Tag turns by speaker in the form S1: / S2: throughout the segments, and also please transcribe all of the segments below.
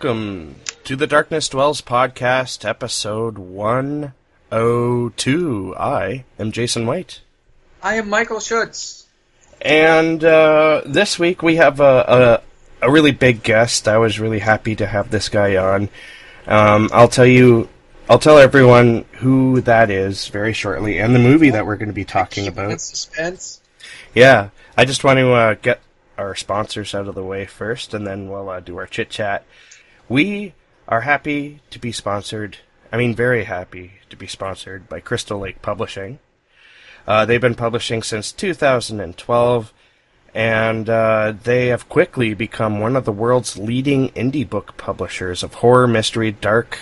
S1: welcome to the Darkness Dwells podcast, episode 102. I am Jason White.
S2: I am Michael Schutz.
S1: And uh, this week we have a, a, a, really big guest. I was really happy to have this guy on. Um, I'll tell you, I'll tell everyone who that is very shortly, and the movie that we're going to be talking about.
S2: Suspense.
S1: Yeah, I just want to uh, get our sponsors out of the way first, and then we'll uh, do our chit chat. We are happy to be sponsored. I mean, very happy to be sponsored by Crystal Lake Publishing. Uh, they've been publishing since 2012, and uh, they have quickly become one of the world's leading indie book publishers of horror, mystery, dark,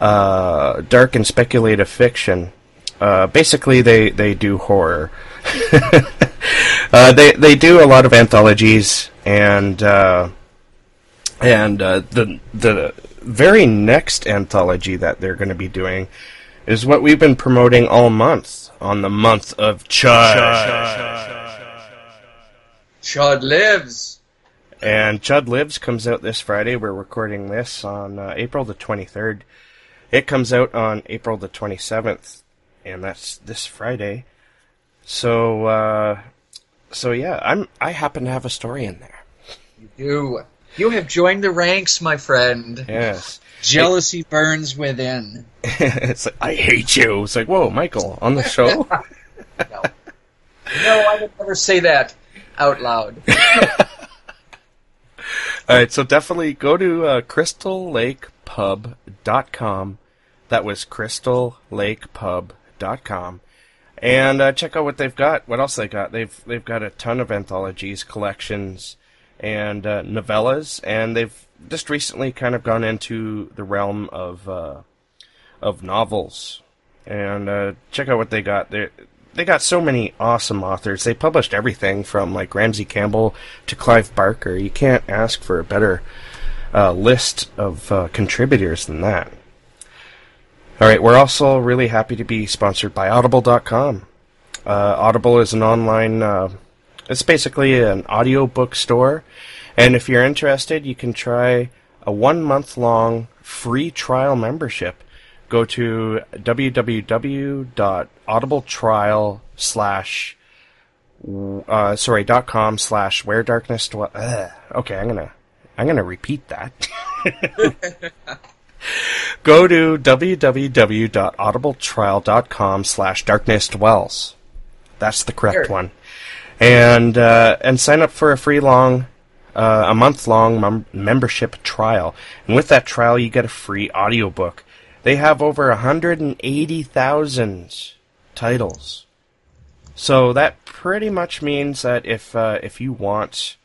S1: uh, dark and speculative fiction. Uh, basically, they they do horror. Uh, they they do a lot of anthologies and uh, and uh, the the very next anthology that they're going to be doing is what we've been promoting all month on the month of Chud.
S2: Chud lives.
S1: And Chud Lives comes out this Friday. We're recording this on uh, April the 23rd. It comes out on April the 27th, and that's this Friday. So uh, so yeah, I'm I happen to have a story in there.
S2: You do. You have joined the ranks, my friend.
S1: Yes.
S2: Jealousy it, burns within.
S1: it's like I hate you. It's like, whoa, Michael, on the show. no.
S2: no, I would never say that out loud.
S1: All right, so definitely go to uh, crystallakepub.com. That was crystallakepub.com and uh, check out what they've got. What else they got? They've they've got a ton of anthologies, collections, and uh, novellas, and they've just recently kind of gone into the realm of uh, of novels. And uh, check out what they got. They they got so many awesome authors. They published everything from like Ramsey Campbell to Clive Barker. You can't ask for a better uh, list of uh, contributors than that. All right, we're also really happy to be sponsored by Audible.com. Uh, Audible is an online, it's basically an audiobook store. And if you're interested, you can try a one month long free trial membership. Go to www.audibletrial slash uh, sorry dot com slash where darkness dwell. Okay, I'm gonna I'm gonna repeat that. Go to www.audibletrial.com slash darkness dwells. That's the correct one. And uh, and sign up for a free long, uh, a month long mem- membership trial. And with that trial, you get a free audiobook. They have over 180,000 titles. So that pretty much means that if uh, if you want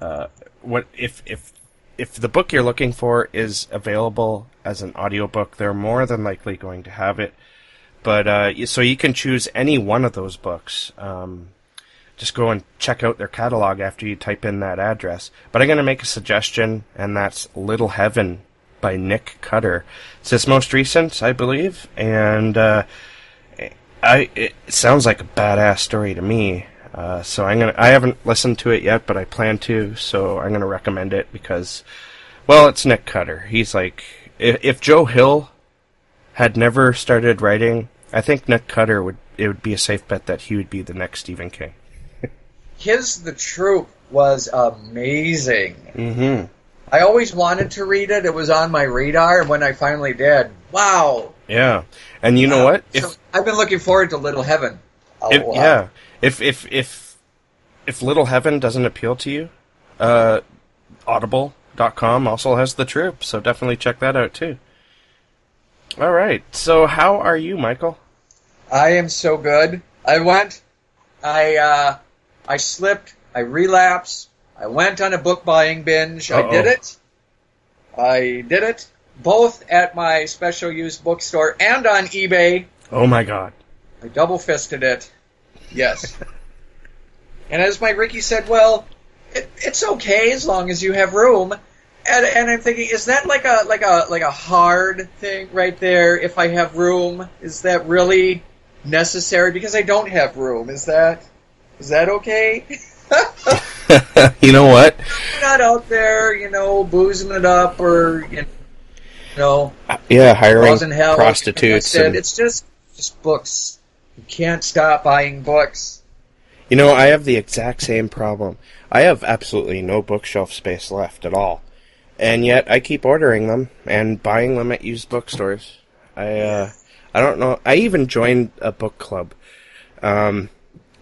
S1: uh, what if if if the book you're looking for is available as an audiobook, they're more than likely going to have it. But uh, so you can choose any one of those books. Um, just go and check out their catalog after you type in that address. But I'm going to make a suggestion, and that's Little Heaven by Nick Cutter. It's his most recent, I believe, and uh, I it sounds like a badass story to me. Uh, so I'm gonna. I haven't listened to it yet, but I plan to. So I'm gonna recommend it because, well, it's Nick Cutter. He's like, if, if Joe Hill had never started writing, I think Nick Cutter would. It would be a safe bet that he would be the next Stephen King.
S2: His The Troop was amazing.
S1: Mm-hmm.
S2: I always wanted to read it. It was on my radar, and when I finally did, wow.
S1: Yeah, and you know what?
S2: If, so I've been looking forward to Little Heaven.
S1: If, yeah, if if if if Little Heaven doesn't appeal to you, uh, Audible.com also has the troop, so definitely check that out too. All right, so how are you, Michael?
S2: I am so good. I went, I uh, I slipped, I relapsed, I went on a book buying binge. Uh-oh. I did it. I did it both at my special used bookstore and on eBay.
S1: Oh my god!
S2: I double fisted it. Yes. and as my Ricky said, well, it, it's okay as long as you have room. And, and I'm thinking, is that like a like a like a hard thing right there? If I have room, is that really necessary? Because I don't have room. Is that is that okay?
S1: you know what?
S2: You're not out there, you know, boozing it up or you know,
S1: Yeah, hiring
S2: hell.
S1: prostitutes.
S2: Like
S1: and-
S2: it's just just books. You can't stop buying books.
S1: You know, I have the exact same problem. I have absolutely no bookshelf space left at all. And yet I keep ordering them and buying them at used bookstores. I uh I don't know. I even joined a book club. Um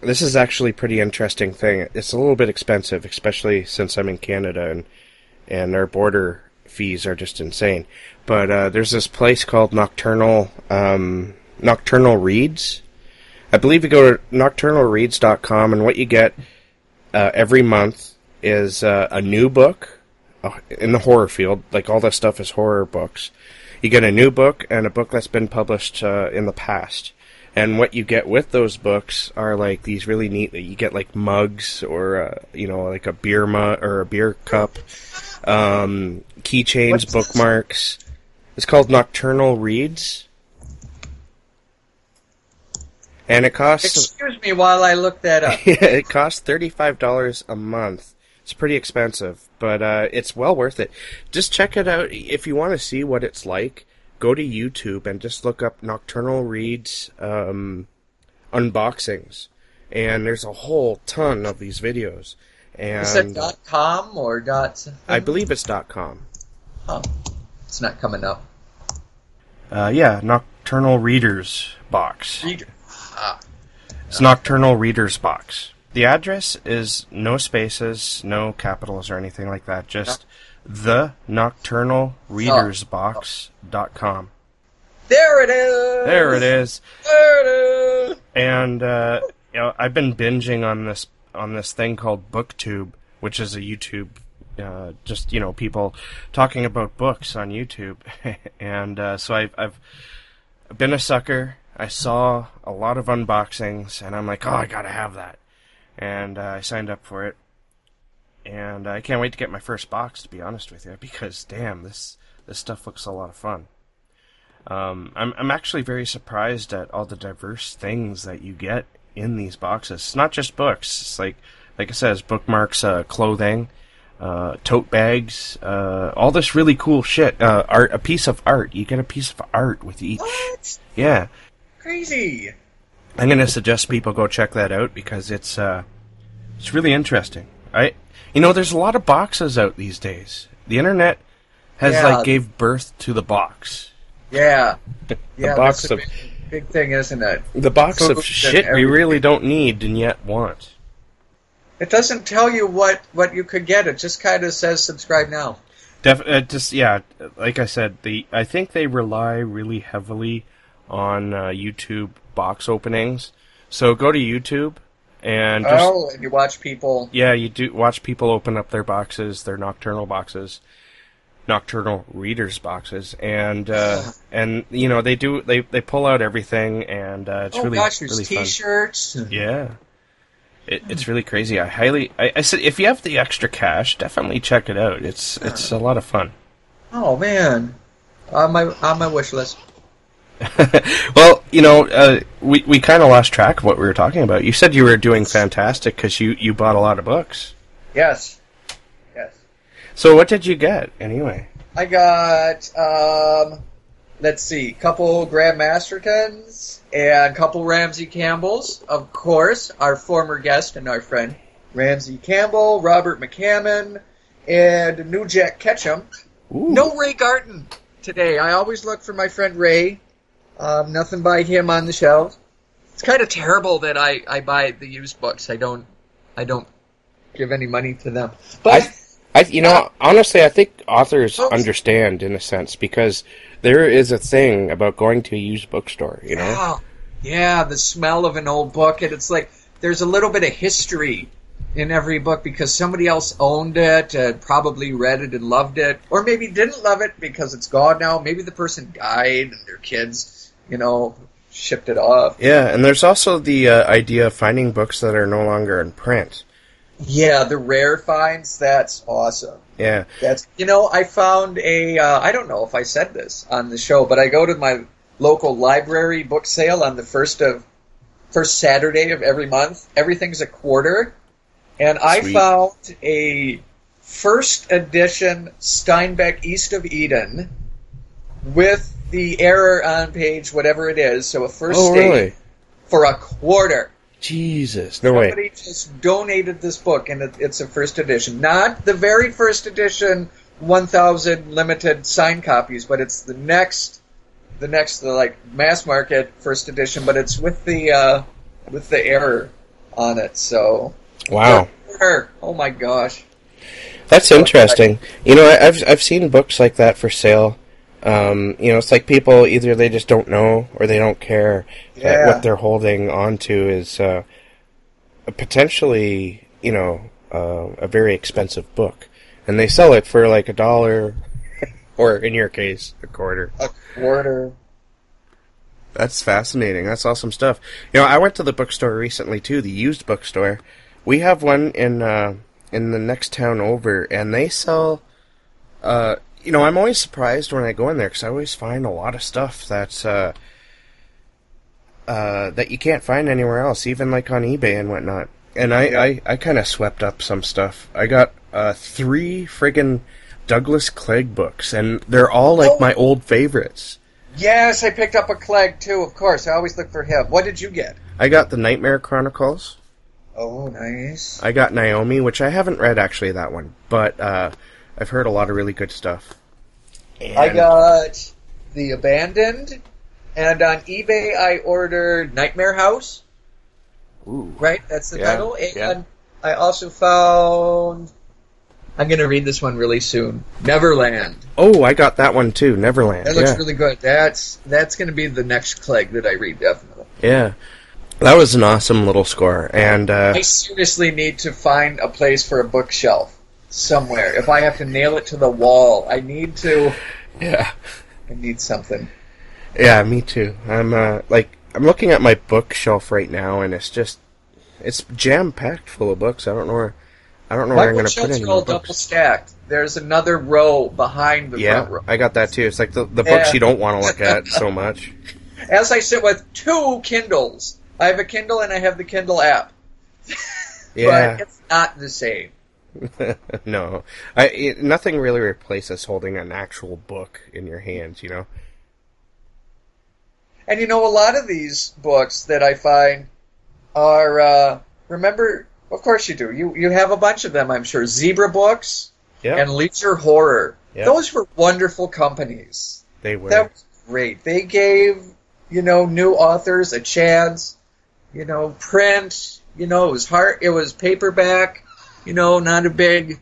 S1: this is actually a pretty interesting thing. It's a little bit expensive, especially since I'm in Canada and and our border fees are just insane. But uh there's this place called Nocturnal um Nocturnal Reads. I believe you go to nocturnalreads.com and what you get uh, every month is uh, a new book uh, in the horror field. Like all this stuff is horror books. You get a new book and a book that's been published uh, in the past. And what you get with those books are like these really neat. You get like mugs or uh, you know like a beer mug or a beer cup, um, keychains, bookmarks. It's called Nocturnal Reads, and it costs
S2: Excuse me while I look that up.
S1: it costs thirty-five dollars a month. It's pretty expensive, but uh, it's well worth it. Just check it out if you want to see what it's like. Go to YouTube and just look up Nocturnal Reads um, unboxings, and there's a whole ton of these videos.
S2: Is it
S1: And
S2: dot com or dot?
S1: I believe it's .com.
S2: Oh, it's not coming up.
S1: Uh, yeah, Nocturnal Readers box.
S2: Reader. Ah,
S1: It's Nocturnal Readers Box. The address is no spaces, no capitals or anything like that. Just the Nocturnal Readers Box.com.
S2: there it is.
S1: There it is.
S2: There it is.
S1: And uh, you know, I've been binging on this on this thing called BookTube, which is a YouTube, uh, just you know, people talking about books on YouTube. and uh, so I've I've been a sucker. I saw a lot of unboxings, and I'm like, oh, I gotta have that. And uh, I signed up for it, and I can't wait to get my first box. To be honest with you, because damn, this this stuff looks a lot of fun. Um, I'm I'm actually very surprised at all the diverse things that you get in these boxes. It's not just books. It's like like I said, bookmarks, uh, clothing, uh, tote bags, uh, all this really cool shit. Uh, art, a piece of art. You get a piece of art with each.
S2: What?
S1: Yeah,
S2: Crazy.
S1: I'm gonna suggest people go check that out because it's uh, it's really interesting. I, you know, there's a lot of boxes out these days. The internet has
S2: Yeah.
S1: like gave birth to the box.
S2: Yeah.
S1: The
S2: Yeah.
S1: box
S2: that's a
S1: of
S2: big, big thing, isn't it?
S1: the box
S2: Food
S1: of shit we really don't need and yet want.
S2: It doesn't tell you what what you could get. It just kind of says subscribe now.
S1: Def- uh, just yeah, like I said, the I think they rely really heavily on uh, YouTube box openings. So go to YouTube and just
S2: oh, and you watch people.
S1: yeah, you do watch people open up their boxes, their nocturnal boxes, nocturnal readers boxes, and uh, and you know they do they they pull out everything, and uh, it's
S2: oh
S1: really
S2: gosh, there's
S1: really fun.
S2: T-shirts.
S1: Yeah. It, it's really crazy. I highly, I, I said, if you have the extra cash, definitely check it out. It's it's a lot of fun.
S2: Oh man, on my on my wish list.
S1: well, you know, uh, we we kind of lost track of what we were talking about. You said you were doing fantastic because you you bought a lot of books.
S2: Yes, yes.
S1: So what did you get anyway?
S2: I got um, let's see, couple Graham Mastertons and couple Ramsey Campbells. Of course, our former guest and our friend Ramsey Campbell, Robert McCammon, and New Jack Ketchum.
S1: Ooh.
S2: No Ray Garton today. I always look for my friend Ray. Um, nothing by him on the shelves. It's kind of terrible that I, I buy the used books. I don't I don't give any money to them. But
S1: I, you know, honestly, I think authors
S2: Oh.
S1: understand in a sense because there is a thing about going to a used bookstore. You know,
S2: Oh, yeah, the smell of an old book, and it's like there's a little bit of history in every book because somebody else owned it, and probably read it and loved it, or maybe didn't love it because it's gone now. Maybe the person died and their kids, you know, shipped it off.
S1: yeah. And there's also the uh, idea of finding books that are no longer in print.
S2: Yeah, the rare finds, that's awesome.
S1: Yeah,
S2: That's you know, I found a uh, I don't know if I said this on the show, but I go to my local library book sale on the first of first Saturday of every month. Everything's a quarter, and I found a first edition Steinbeck East of Eden with the error on page whatever it is. So a first
S1: Oh,
S2: stage
S1: really?
S2: for a quarter.
S1: Jesus, no way.
S2: Somebody just donated this book, and it, it's a first edition. Not the very first edition, 1,000 limited signed copies, but it's the next, the next, the like mass market first edition. But it's with the uh, with the error on it. So
S1: Wow.
S2: Oh my gosh.
S1: that's interesting. You know, I've I've seen books like that for sale. Um, you know, it's like people either they just don't know or they don't care that what they're holding onto is uh, a potentially, you know, uh, a very expensive book, and they sell it for like a dollar, or in your case, a quarter.
S2: A quarter.
S1: That's fascinating. That's awesome stuff. You know, I went to the bookstore recently too, the used bookstore. We have one in uh, in the next town over, and they sell. Uh, you know, I'm always surprised when I go in there because I always find a lot of stuff that uh, uh, that you can't find anywhere else, even like on eBay and whatnot. And I, I, I kind of swept up some stuff. I got uh, three friggin' Douglas Clegg books, and they're all like
S2: Oh.
S1: my old favorites.
S2: Yes, I picked up a Clegg too. Of course, I always look for him. What did you get?
S1: I got the Nightmare Chronicles.
S2: Oh, nice.
S1: I got Naomi, which I haven't read actually that one, but uh, I've heard a lot of really good stuff.
S2: I got The Abandoned, and on eBay I ordered Nightmare House.
S1: Ooh.
S2: Right, that's the
S1: Yeah,
S2: title. And
S1: yeah.
S2: I also found. I'm going to read this one really soon. Neverland.
S1: Oh, I got that one too, Neverland.
S2: That looks
S1: yeah.
S2: really good. That's that's going to be the next Clegg that I read definitely.
S1: yeah. That was an awesome little score, and uh,
S2: I seriously need to find a place for a bookshelf somewhere. If I have to nail it to the wall, I need to.
S1: yeah,
S2: I need something.
S1: yeah, me too. I'm uh, like I'm looking at my bookshelf right now, and it's just it's jam packed full of books. I don't know where I don't know
S2: My
S1: where I'm going to put any
S2: all
S1: more
S2: double stacked. There's another row behind the
S1: Yeah,
S2: front row.
S1: I got that too. It's like the the books
S2: Yeah.
S1: you don't want to look at so much.
S2: As I sit with two Kindles. I have a Kindle and I have the Kindle app.
S1: Yeah.
S2: But it's not the same.
S1: no, I it, nothing really replaces holding an actual book in your hands. You know.
S2: And you know, a lot of these books that I find are, uh, remember, of course you do. You, you have a bunch of them, I'm sure. Zebra Books
S1: Yeah,
S2: and Leisure Horror.
S1: Yeah.
S2: Those were wonderful companies.
S1: they were.
S2: That was great. They gave, you know, new authors a chance. You know, print. You know, it was hard. It was paperback. You know, not a big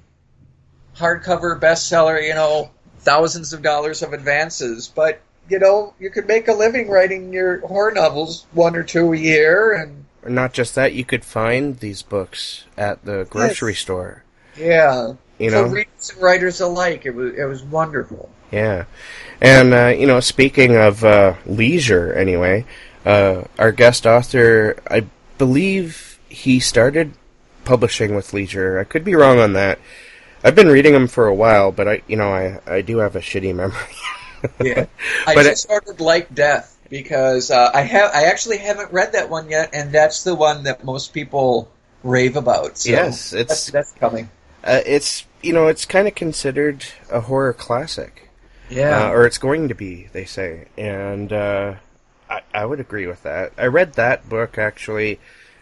S2: hardcover bestseller. You know, thousands of dollars of advances, but you know, you could make a living writing your horror novels, one or two a year, and
S1: Not just that, you could find these books at the grocery store.
S2: yeah,
S1: You
S2: for
S1: know,
S2: readers and writers alike, it was it was wonderful.
S1: yeah. And uh, you know, speaking of uh, leisure, anyway, uh, our guest author, I believe he started publishing with Leisure. I could be wrong on that. I've been reading them for a while, but I, you know, I I do have a shitty memory.
S2: Yeah, I
S1: But it-
S2: just ordered Like Death because uh, I have I actually haven't read that one yet, and that's the one that most people rave about. So
S1: Yes, it's-
S2: that's, that's coming.
S1: Uh, it's you know, it's kind of considered a horror classic.
S2: Yeah,
S1: uh, or it's going to be, they say, and uh, I, I would agree with that. I read that book actually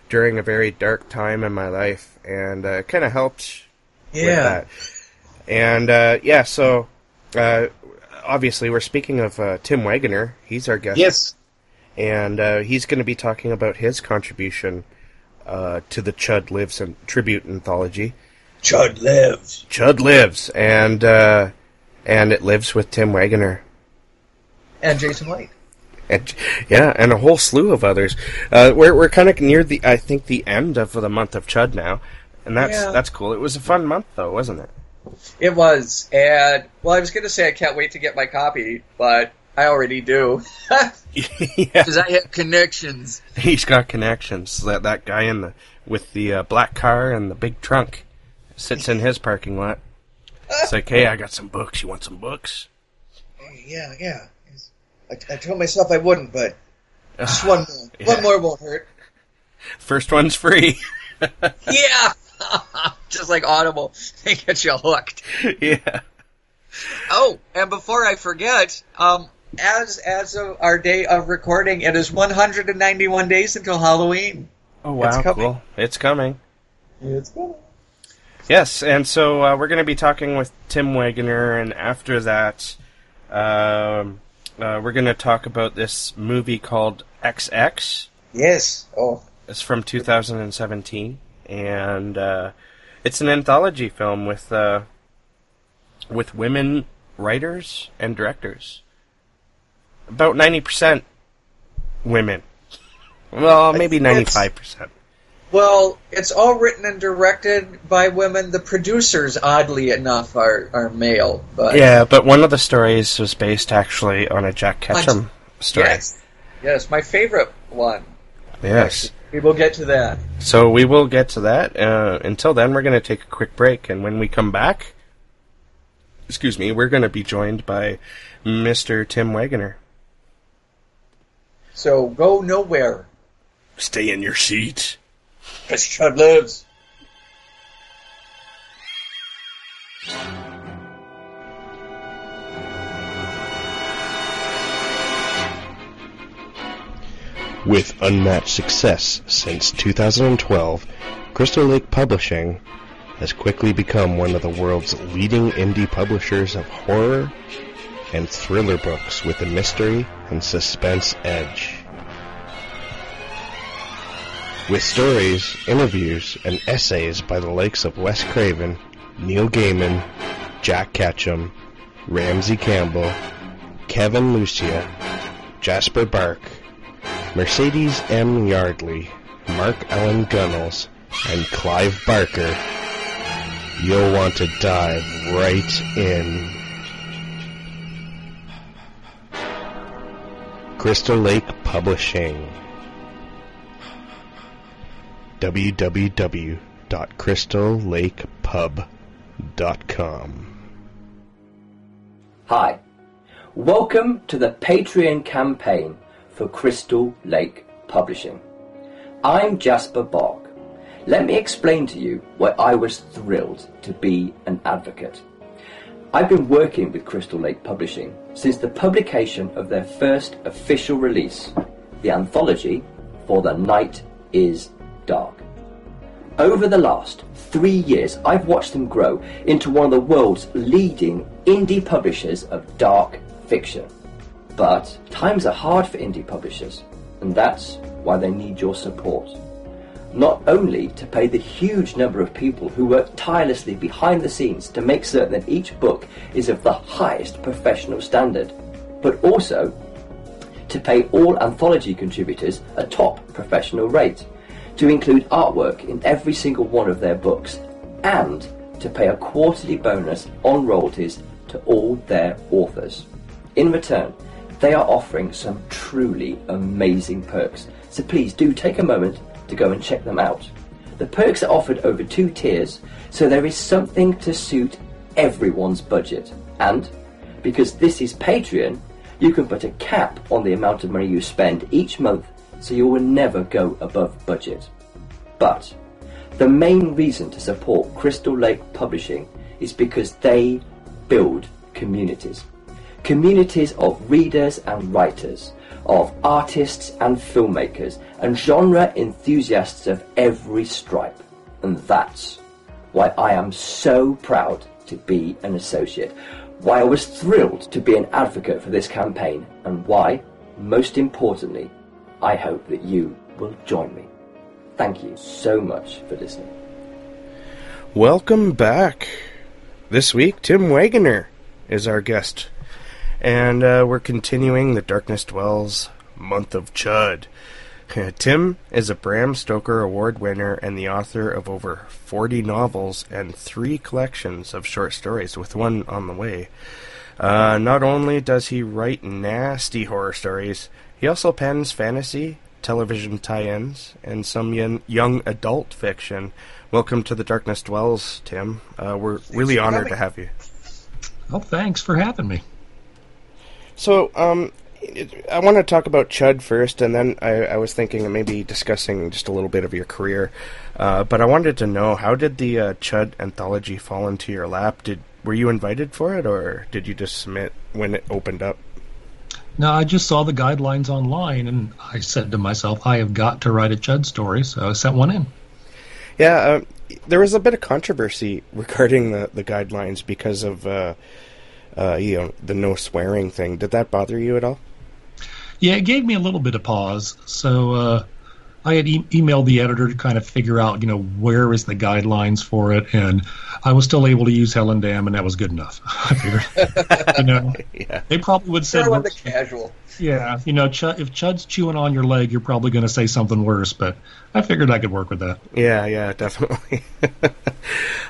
S1: during a very dark time in my life, and uh, kind of helped with
S2: yeah.
S1: that. And uh, yeah, so uh, obviously we're speaking of uh, Tim Waggoner. He's our guest,
S2: Yes,
S1: and uh, he's going to be talking about his contribution uh, to the Chud Lives and tribute anthology.
S2: Chud lives.
S1: Chud lives, and uh, and it lives with Tim Waggoner.
S2: And Jason White.
S1: And, yeah, and a whole slew of others. Uh, we're we're kind of near the I think the end of the month of Chud now, and that's
S2: Yeah.
S1: that's cool. It was a fun month though, wasn't it?
S2: It was, and well, I was going to say I can't wait to get my copy, but I already do
S1: yeah,
S2: because I have connections.
S1: he's got connections. That that guy in the with the uh, black car and the big trunk sits in his parking lot. It's like, hey, I got some books. You want some books?
S2: Yeah, yeah. I, I told myself I wouldn't, but just one more.
S1: Yeah.
S2: One more won't hurt.
S1: First one's free.
S2: Yeah. just like Audible, they get you hooked.
S1: yeah.
S2: Oh, and before I forget, um, as as of our day of recording, it is 191 days until Halloween.
S1: Oh wow,
S2: It's coming.
S1: cool. It's coming.
S2: It's coming.
S1: Yes, and so uh, we're going to be talking with Tim Waggoner, and after that, um, uh, we're going to talk about this movie called XX.
S2: Yes. Oh,
S1: It's from 2017, and uh, it's an anthology film with uh, with women writers and directors. About 90% women. Well, maybe 95%.
S2: Well, it's all written and directed by women. The producers, oddly enough, are are male. But
S1: Yeah, but one of the stories was based actually on a Jack Ketchum story.
S2: yes, yes, my favorite one.
S1: Yes.
S2: We will get to that.
S1: So we will get to that. Uh, until then, we're going to take a quick break, and when we come back, excuse me, we're going to be joined by Mr. Tim Waggoner.
S2: So go nowhere.
S1: Stay in your seat.
S2: Because Chud lives.
S3: With unmatched success since 2012, Crystal Lake Publishing has quickly become one of the world's leading indie publishers of horror and thriller books with a mystery and suspense edge. With stories, interviews, and essays by the likes of Wes Craven, Neil Gaiman, Jack Ketchum, Ramsey Campbell, Kevin Lucia, Jasper Bark, Mercedes M. Yardley, Mark Allan Gunnells, and Clive Barker, you'll want to dive right in. Crystal Lake Publishing www.crystallakepub.com
S4: Hi. Welcome to the Patreon campaign for Crystal Lake Publishing. I'm Jasper Bark. Let me explain to you why I was thrilled to be an advocate. I've been working with Crystal Lake Publishing since the publication of their first official release, the anthology For the Night is Dark. Over the last three years, I've watched them grow into one of the world's leading indie publishers of dark fiction. But times are hard for indie publishers, and that's why they need your support. Not only to pay the huge number of people who work tirelessly behind the scenes to make certain that each book is of the highest professional standard, but also to pay all anthology contributors a top professional rate, to include artwork in every single one of their books, and to pay a quarterly bonus on royalties to all their authors. In return, they are offering some truly amazing perks, so please do take a moment to go and check them out. The perks are offered over two tiers, so there is something to suit everyone's budget. And because this is Patreon, you can put a cap on the amount of money you spend each month so you will never go above budget. But the main reason to support Crystal Lake Publishing is because they build communities. Communities of readers and writers, of artists and filmmakers, and genre enthusiasts of every stripe. And that's why I am so proud to be an associate, why I was thrilled to be an advocate for this campaign, and why, most importantly, I hope that you will join me. Thank you so much for listening.
S1: Welcome back. This week, Tim Waggoner is our guest. And uh, we're continuing the Darkness Dwells month of Chud. Tim is a Bram Stoker Award winner and the author of over 40 novels and three collections of short stories, with one on the way. Uh, not only does he write nasty horror stories, he also pens fantasy, television tie-ins, and some young, young adult fiction. Welcome to the Darkness Dwells, Tim. Uh, we're really honored to have you.
S5: Well, thanks for having me.
S1: So, um, I want to talk about Chud first, and then I, I, was thinking of maybe discussing just a little bit of your career. Uh, but I wanted to know how did the uh, Chud anthology fall into your lap? Did were you invited for it, or did you just submit when it opened up?
S5: No, I just saw the guidelines online, and I said to myself, I have got to write a Chud story, so I sent one in.
S1: Yeah, uh, there was a bit of controversy regarding the, the guidelines because of uh, uh, you know the no swearing thing. Did that bother you at all?
S5: Yeah, it gave me a little bit of pause. So uh, I had e- emailed the editor to kind of figure out, you know, where is the guidelines for it, and I was still able to use Hell and Damn, and that was good enough. I figured, you know, yeah. they probably would say
S2: the casual.
S5: Yeah, you know, if Chud's chewing on your leg, you're probably going to say something worse. But I figured I could work with that.
S1: Yeah, yeah, definitely.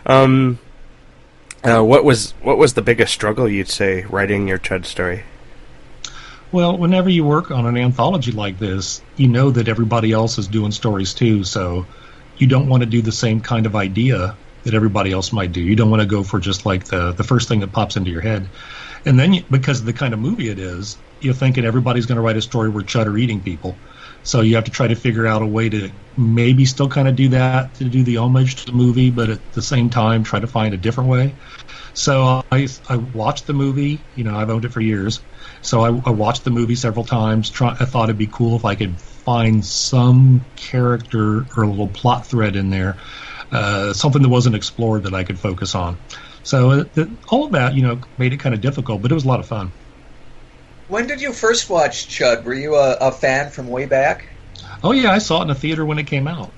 S1: um, uh, what was what was the biggest struggle you'd say writing your Chud story?
S5: Well, whenever you work on an anthology like this, you know that everybody else is doing stories too, so you don't want to do the same kind of idea that everybody else might do. You don't want to go for just like the the first thing that pops into your head. And then you, because of the kind of movie it is, you're thinking everybody's going to write a story where Chud are eating people. So you have to try to figure out a way to maybe still kind of do that to do the homage to the movie, but at the same time try to find a different way. So I I watched the movie. You know, I've owned it for years. So I, I watched the movie several times. Try, I thought it'd be cool if I could find some character or a little plot thread in there, uh, something that wasn't explored that I could focus on. So uh, it, all of that, you know, made it kind of difficult, but it was a lot of fun.
S2: When did you first watch Chud? Were you a, a fan from way back?
S5: Oh yeah, I saw it in the theater when it came out.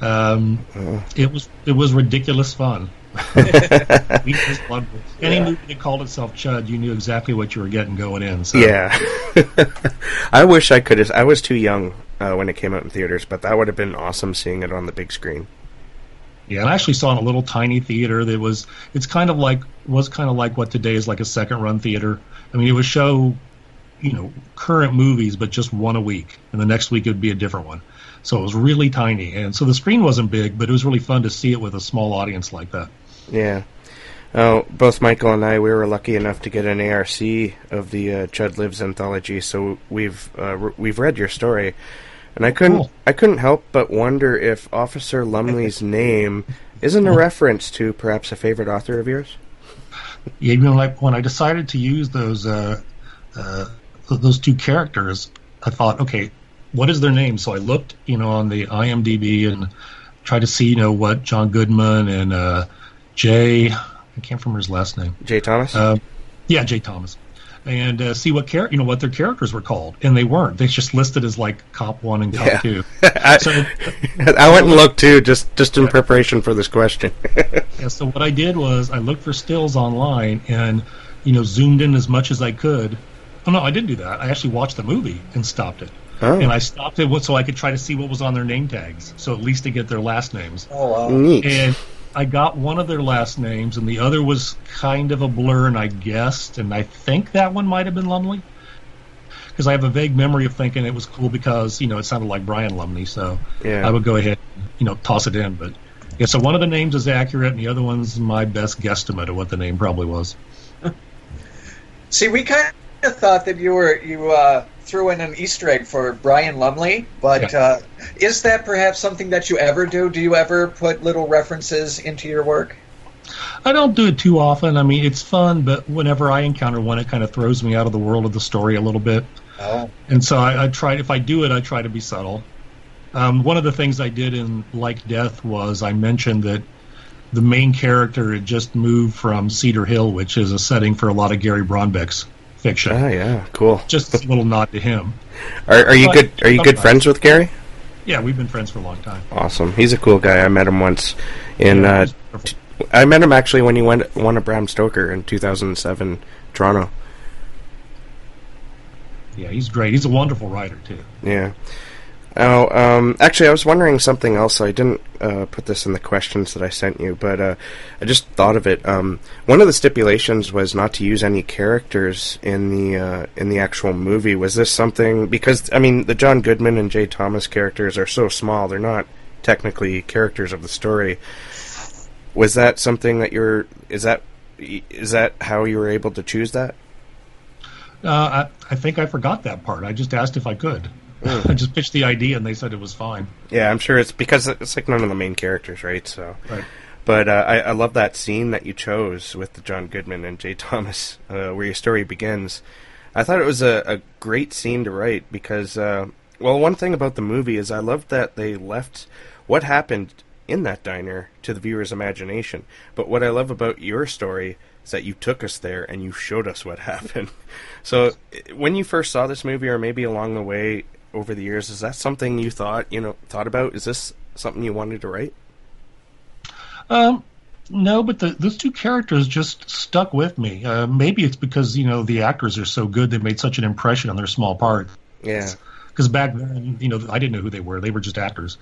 S5: Um, it was it was ridiculous fun. we just loved it. Any yeah. movie that called itself Chud, you knew exactly what you were getting going in. So.
S1: Yeah, I wish I could. have I was too young uh, when it came out in theaters, but that would have been awesome seeing it on the big screen.
S5: Yeah, and I actually saw it in a little tiny theater that was. It's kind of like was kind of like what today is like a second run theater. I mean, it would show, you know, current movies, but just one a week, and the next week it would be a different one. So it was really tiny, and so the screen wasn't big, but it was really fun to see it with a small audience like that.
S1: Yeah. Oh, both Michael and I, we were lucky enough to get an ARC of the uh, Chud Lives anthology, so we've uh, re- we've read your story, and I couldn't cool. I couldn't help but wonder if Officer Lumley's name isn't a reference to perhaps a favorite author of yours.
S5: Yeah, you know, like when I decided to use those uh, uh, those two characters, I thought, okay, what is their name? So I looked, you know, on the IMDb and tried to see, you know, what John Goodman and uh, Jay, I can't remember his last name.
S1: Jay Thomas.
S5: Uh, yeah, Jay Thomas, and uh, see what char- you know what their characters were called, and they weren't. They just listed as like Cop One and Cop yeah. Two.
S1: I, so I went and looked too, just just in yeah. preparation for this question.
S5: yeah. So what I did was I looked for stills online and you know zoomed in as much as I could. Oh no, I didn't do that. I actually watched the movie and stopped it. Oh. And I stopped it so I could try to see what was on their name tags, so at least to get their last names.
S2: Oh wow!
S1: Neat.
S5: And I got one of their last names, and the other was kind of a blur, and I guessed, and I think that one might have been Lumley. Because I have a vague memory of thinking it was cool because, you know, it sounded like Brian Lumley, so yeah. I would go ahead and, you know, toss it in. But, yeah, so one of the names is accurate, and the other one's my best guesstimate of what the name probably was.
S2: See, we kind of thought that you were, you, uh, threw in an Easter egg for Brian Lumley, but yeah. uh, is that perhaps something that you ever do? Do you ever put little references into your work?
S5: I don't do it too often. I mean, it's fun, but whenever I encounter one, it kind of throws me out of the world of the story a little bit.
S2: Oh.
S5: And so I, I try. If I do it, I try to be subtle. Um, one of the things I did in Like Death was I mentioned that the main character had just moved from Cedar Hill, which is a setting for a lot of Gary Braunbeck's fiction.
S1: Oh yeah, cool.
S5: Just a little nod to him.
S1: Are, are you but good? Are you good friends with Gary?
S5: Yeah, we've been friends for a long time.
S1: Awesome. He's a cool guy. I met him once in. Yeah, uh, t- I met him actually when he went won a Bram Stoker in 2007, Toronto.
S5: Yeah, he's great. He's a wonderful writer too.
S1: Yeah. Oh, um, actually, I was wondering something else. I didn't uh, put this in the questions that I sent you, but uh, I just thought of it. Um, one of the stipulations was not to use any characters in the uh, in the actual movie. Was this something? Because I mean, the John Goodman and Jay Thomas characters are so small; they're not technically characters of the story. Was that something that you're? Is that is that how you were able to choose that?
S5: Uh, I, I think I forgot that part. I just asked if I could. I just pitched the idea, and they said it was fine.
S1: Yeah, I'm sure it's because it's like none of the main characters, right? So,
S5: Right.
S1: but uh, I, I love that scene that you chose with the John Goodman and Jay Thomas, uh, where your story begins. I thought it was a, a great scene to write because, uh, well, one thing about the movie is I loved that they left what happened in that diner to the viewer's imagination. But what I love about your story is that you took us there and you showed us what happened. So, when you first saw this movie, or maybe along the way over the years, is that something you thought you know thought about? Is this something you wanted to write?
S5: Um, no, but the, those two characters just stuck with me. Uh, maybe it's because you know the actors are so good; they made such an impression on their small part.
S1: Yeah,
S5: Because back then, you know, I didn't know who they were; they were just actors.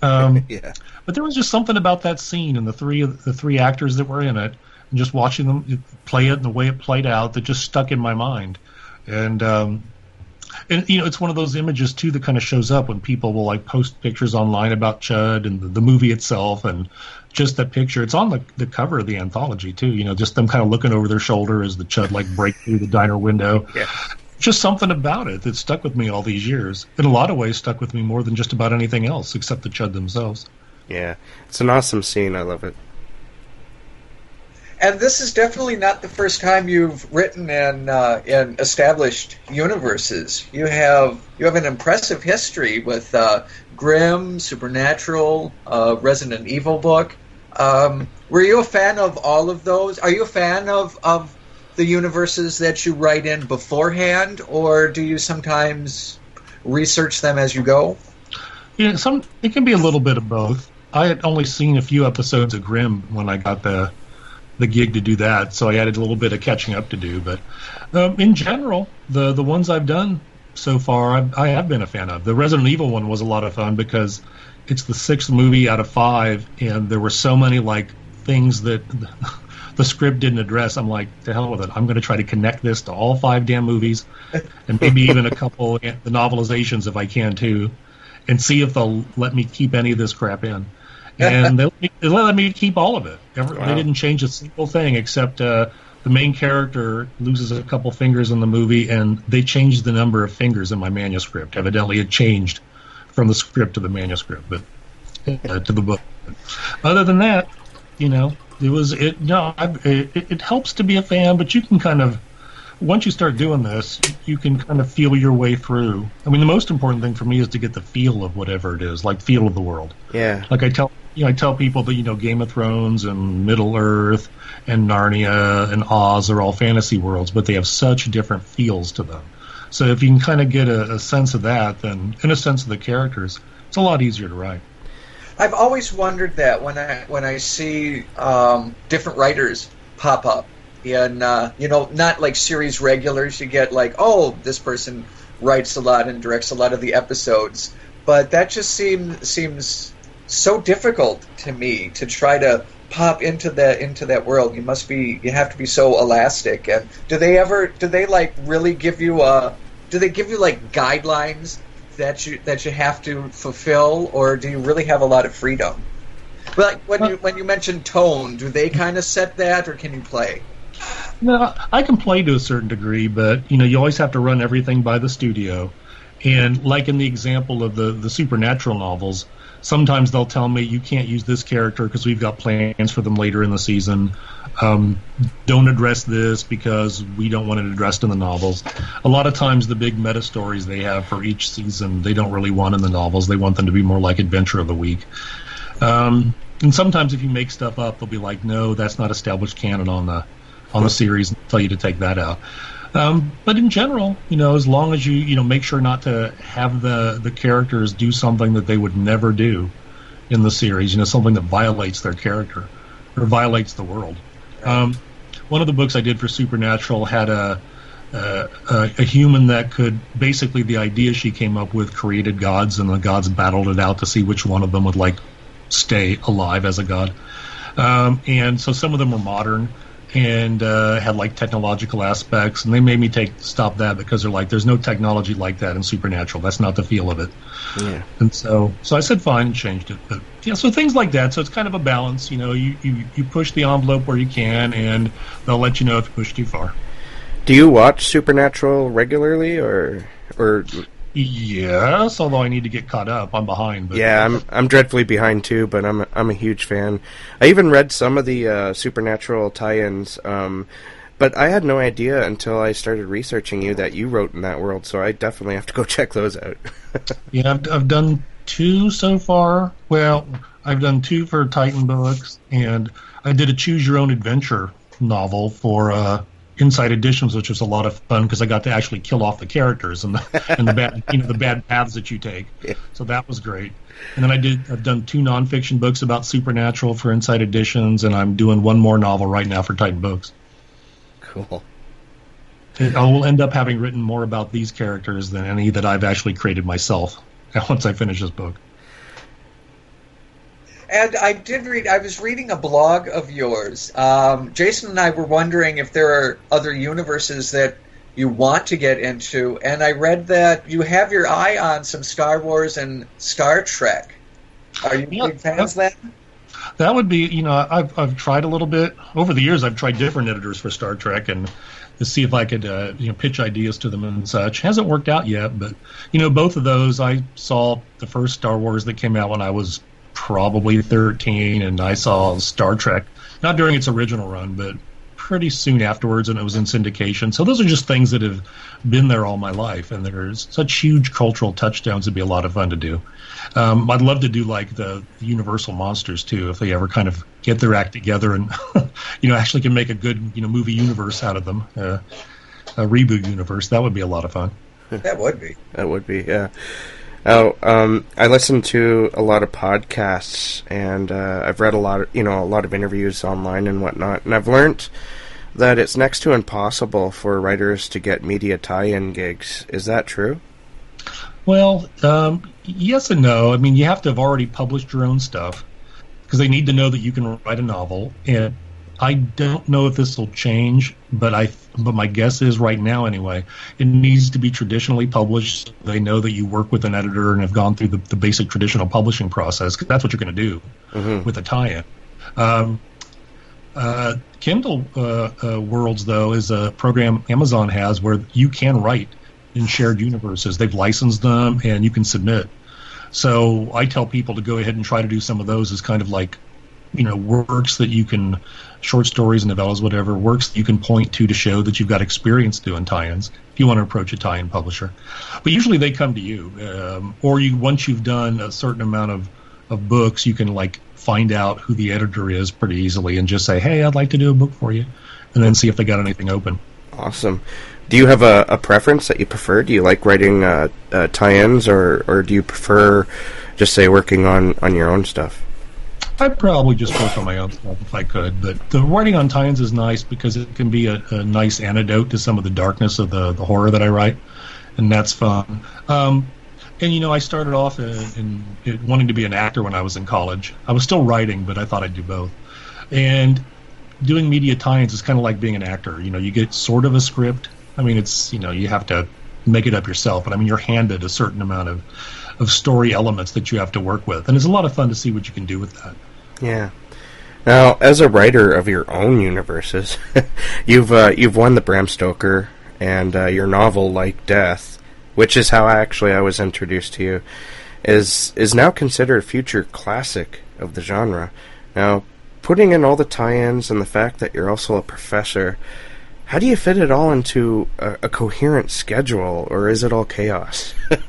S5: Um,
S1: yeah,
S5: but there was just something about that scene and the three the three actors that were in it, and just watching them play it and the way it played out that just stuck in my mind. And um, and you know, it's one of those images too that kind of shows up when people will like post pictures online about Chud and the, the movie itself, and just that picture. It's on the the cover of the anthology too. You know, just them kind of looking over their shoulder as the Chud like break through the diner window.
S1: yeah.
S5: Just something about it that stuck with me all these years. In a lot of ways, stuck with me more than just about anything else, except the Chud themselves.
S1: Yeah, it's an awesome scene. I love it.
S2: And this is definitely not the first time you've written in uh, in established universes. You have you have an impressive history with uh, Grimm, Supernatural, uh, Resident Evil book. Um, were you a fan of all of those? Are you a fan of of the universes that you write in beforehand, or do you sometimes research them as you go?
S5: Yeah, some it can be a little bit of both. I had only seen a few episodes of Grimm when I got the the gig to do that, so I added a little bit of catching up to do. But um, in general, the the ones I've done so far, I've, I have been a fan of. The Resident Evil one was a lot of fun because it's the sixth movie out of five, and there were so many like things that the script didn't address. I'm like, to hell with it. I'm going to try to connect this to all five damn movies, and maybe even a couple of the novelizations if I can too, and see if they'll let me keep any of this crap in. And they let me, they let me keep all of it. Every,
S1: Wow.
S5: They didn't change a single thing except uh, the main character loses a couple fingers in the movie, and they changed the number of fingers in my manuscript. Evidently, it changed from the script to the manuscript, but uh, to the book. Other than that, you know, it was it. No, I, it, it helps to be a fan, but you can kind of once you start doing this, you can kind of feel your way through. I mean, the most important thing for me is to get the feel of whatever it is, like feel of the world.
S1: Yeah,
S5: Like I tell, you know, I tell people that you know, Game of Thrones and Middle Earth and Narnia and Oz are all fantasy worlds, but they have such different feels to them. So if you can kind of get a, a sense of that, then in a sense of the characters, it's a lot easier to write.
S2: I've always wondered that when I when I see um, different writers pop up in uh, you know not like series regulars. You get like oh this person writes a lot and directs a lot of the episodes, but that just seems seems so difficult to me to try to pop into that into that world. You must be you have to be so elastic. And do they ever do they like really give you a do they give you like guidelines that you that you have to fulfill, or do you really have a lot of freedom? But like when you when you mention tone, do they kind of set that, or can you play?
S5: No, I can play to a certain degree, but you know, you always have to run everything by the studio. And like in the example of the the supernatural novels, sometimes they'll tell me you can't use this character because we've got plans for them later in the season. Um, don't address this because we don't want it addressed in the novels. A lot of times, the big meta stories they have for each season, they don't really want in the novels. They want them to be more like Adventure of the Week. Um, and sometimes, if you make stuff up, they'll be like, "No, that's not established canon on the on the series," and tell you to take that out. Um, but in general, you know, as long as you you know make sure not to have the the characters do something that they would never do in the series, you know, something that violates their character or violates the world. Um, one of the books I did for Supernatural had a, a a a human that could basically the idea she came up with created gods, and the gods battled it out to see which one of them would like stay alive as a god. Um, and so some of them were modern and uh, had like technological aspects, and they made me take stop that because they're like, there's no technology like that in Supernatural. That's not the feel of it.
S1: yeah,
S5: And so, so I said fine and changed it. But yeah, so things like that. So it's kind of a balance. You know, you, you, you push the envelope where you can, and they'll let you know if you push too far.
S1: Do you watch Supernatural regularly, or or?
S5: Yes, although I need to get caught up. I'm behind. But
S1: Yeah, I'm I'm dreadfully behind too, but I'm a, I'm a huge fan. I even read some of the uh, Supernatural tie-ins, um, but I had no idea until I started researching you that you wrote in that world. So I definitely have to go check those out.
S5: Yeah, I've, I've done two so far. Well, I've done two for Titan Books, and I did a Choose Your Own Adventure novel for uh, Insight Editions, which was a lot of fun because I got to actually kill off the characters and the and the bad you know the bad paths that you take.
S1: Yeah.
S5: So that was great. And then I did I've done two nonfiction books about Supernatural for Insight Editions, and I'm doing one more novel right now for Titan Books.
S1: cool.
S5: And I will end up having written more about these characters than any that I've actually created myself once I finish this book.
S2: And I did read. I was reading a blog of yours. Um, Jason and I were wondering if there are other universes that you want to get into, and I read that you have your eye on some Star Wars and Star Trek. Are you
S5: Yeah,
S2: big fans of that?
S5: That would be, you know, I've I've tried a little bit over the years. I've tried different editors for Star Trek and to see if I could, uh, you know, pitch ideas to them and such. Hasn't worked out yet, but you know, both of those I saw the first Star Wars that came out when I was probably 13, and I saw Star Trek not during its original run, but pretty soon afterwards, and it was in syndication. So those are just things that have been there all my life, and there's such huge cultural touchdowns. It'd be a lot of fun to do. Um, I'd love to do like the, the Universal monsters too, if they ever kind of get their act together and you know actually can make a good you know movie universe out of them, uh, a reboot universe. That would be a lot of fun.
S2: That would be.
S1: That would be, yeah. Oh, um, I listen to a lot of podcasts, and uh, I've read a lot of, you know, a lot of interviews online and whatnot, and I've learned that it's next to impossible for writers to get media tie-in gigs. Is that true?
S5: Well, um, yes and no. I mean, you have to have already published your own stuff because they need to know that you can write a novel. And I don't know if this will change, but I but my guess is right now anyway, it needs to be traditionally published. They know that you work with an editor and have gone through the, the basic traditional publishing process because that's what you're going to do
S1: Mhm.
S5: with a tie-in. Um, uh, Kindle uh, uh, Worlds, though, is a program Amazon has where you can write in shared universes. They've licensed them, and you can submit. So I tell people to go ahead and try to do some of those as kind of like, you know, works that you can, short stories, and novellas, whatever, works that you can point to to show that you've got experience doing tie-ins if you want to approach a tie-in publisher. But usually they come to you, um, or you once you've done a certain amount of, of books, you can like find out who the editor is pretty easily and just say, hey, I'd like to do a book for you, and then see if they got anything open.
S1: Awesome. Do you have a, a preference that you prefer? Do you like writing uh, uh, tie-ins, or, or do you prefer just say working on, on your own stuff?
S5: I'd probably just work on my own stuff if I could, but the writing on tie-ins is nice because it can be a, a nice antidote to some of the darkness of the, the horror that I write, and that's fun. Um, and you know, I started off in, in, in wanting to be an actor when I was in college. I was still writing, but I thought I'd do both. And doing media tie-ins is kind of like being an actor. You know, you get sort of a script. I mean, it's you know, you have to make it up yourself, but I mean, you're handed a certain amount of of story elements that you have to work with, and it's a lot of fun to see what you can do with that.
S1: Yeah. Now, as a writer of your own universes, you've uh, you've won the Bram Stoker and uh, your novel Like Death, which is how actually I was introduced to you, is is now considered a future classic of the genre. Now, putting in all the tie-ins and the fact that you're also a professor, how do you fit it all into a, a coherent schedule, or is it all chaos?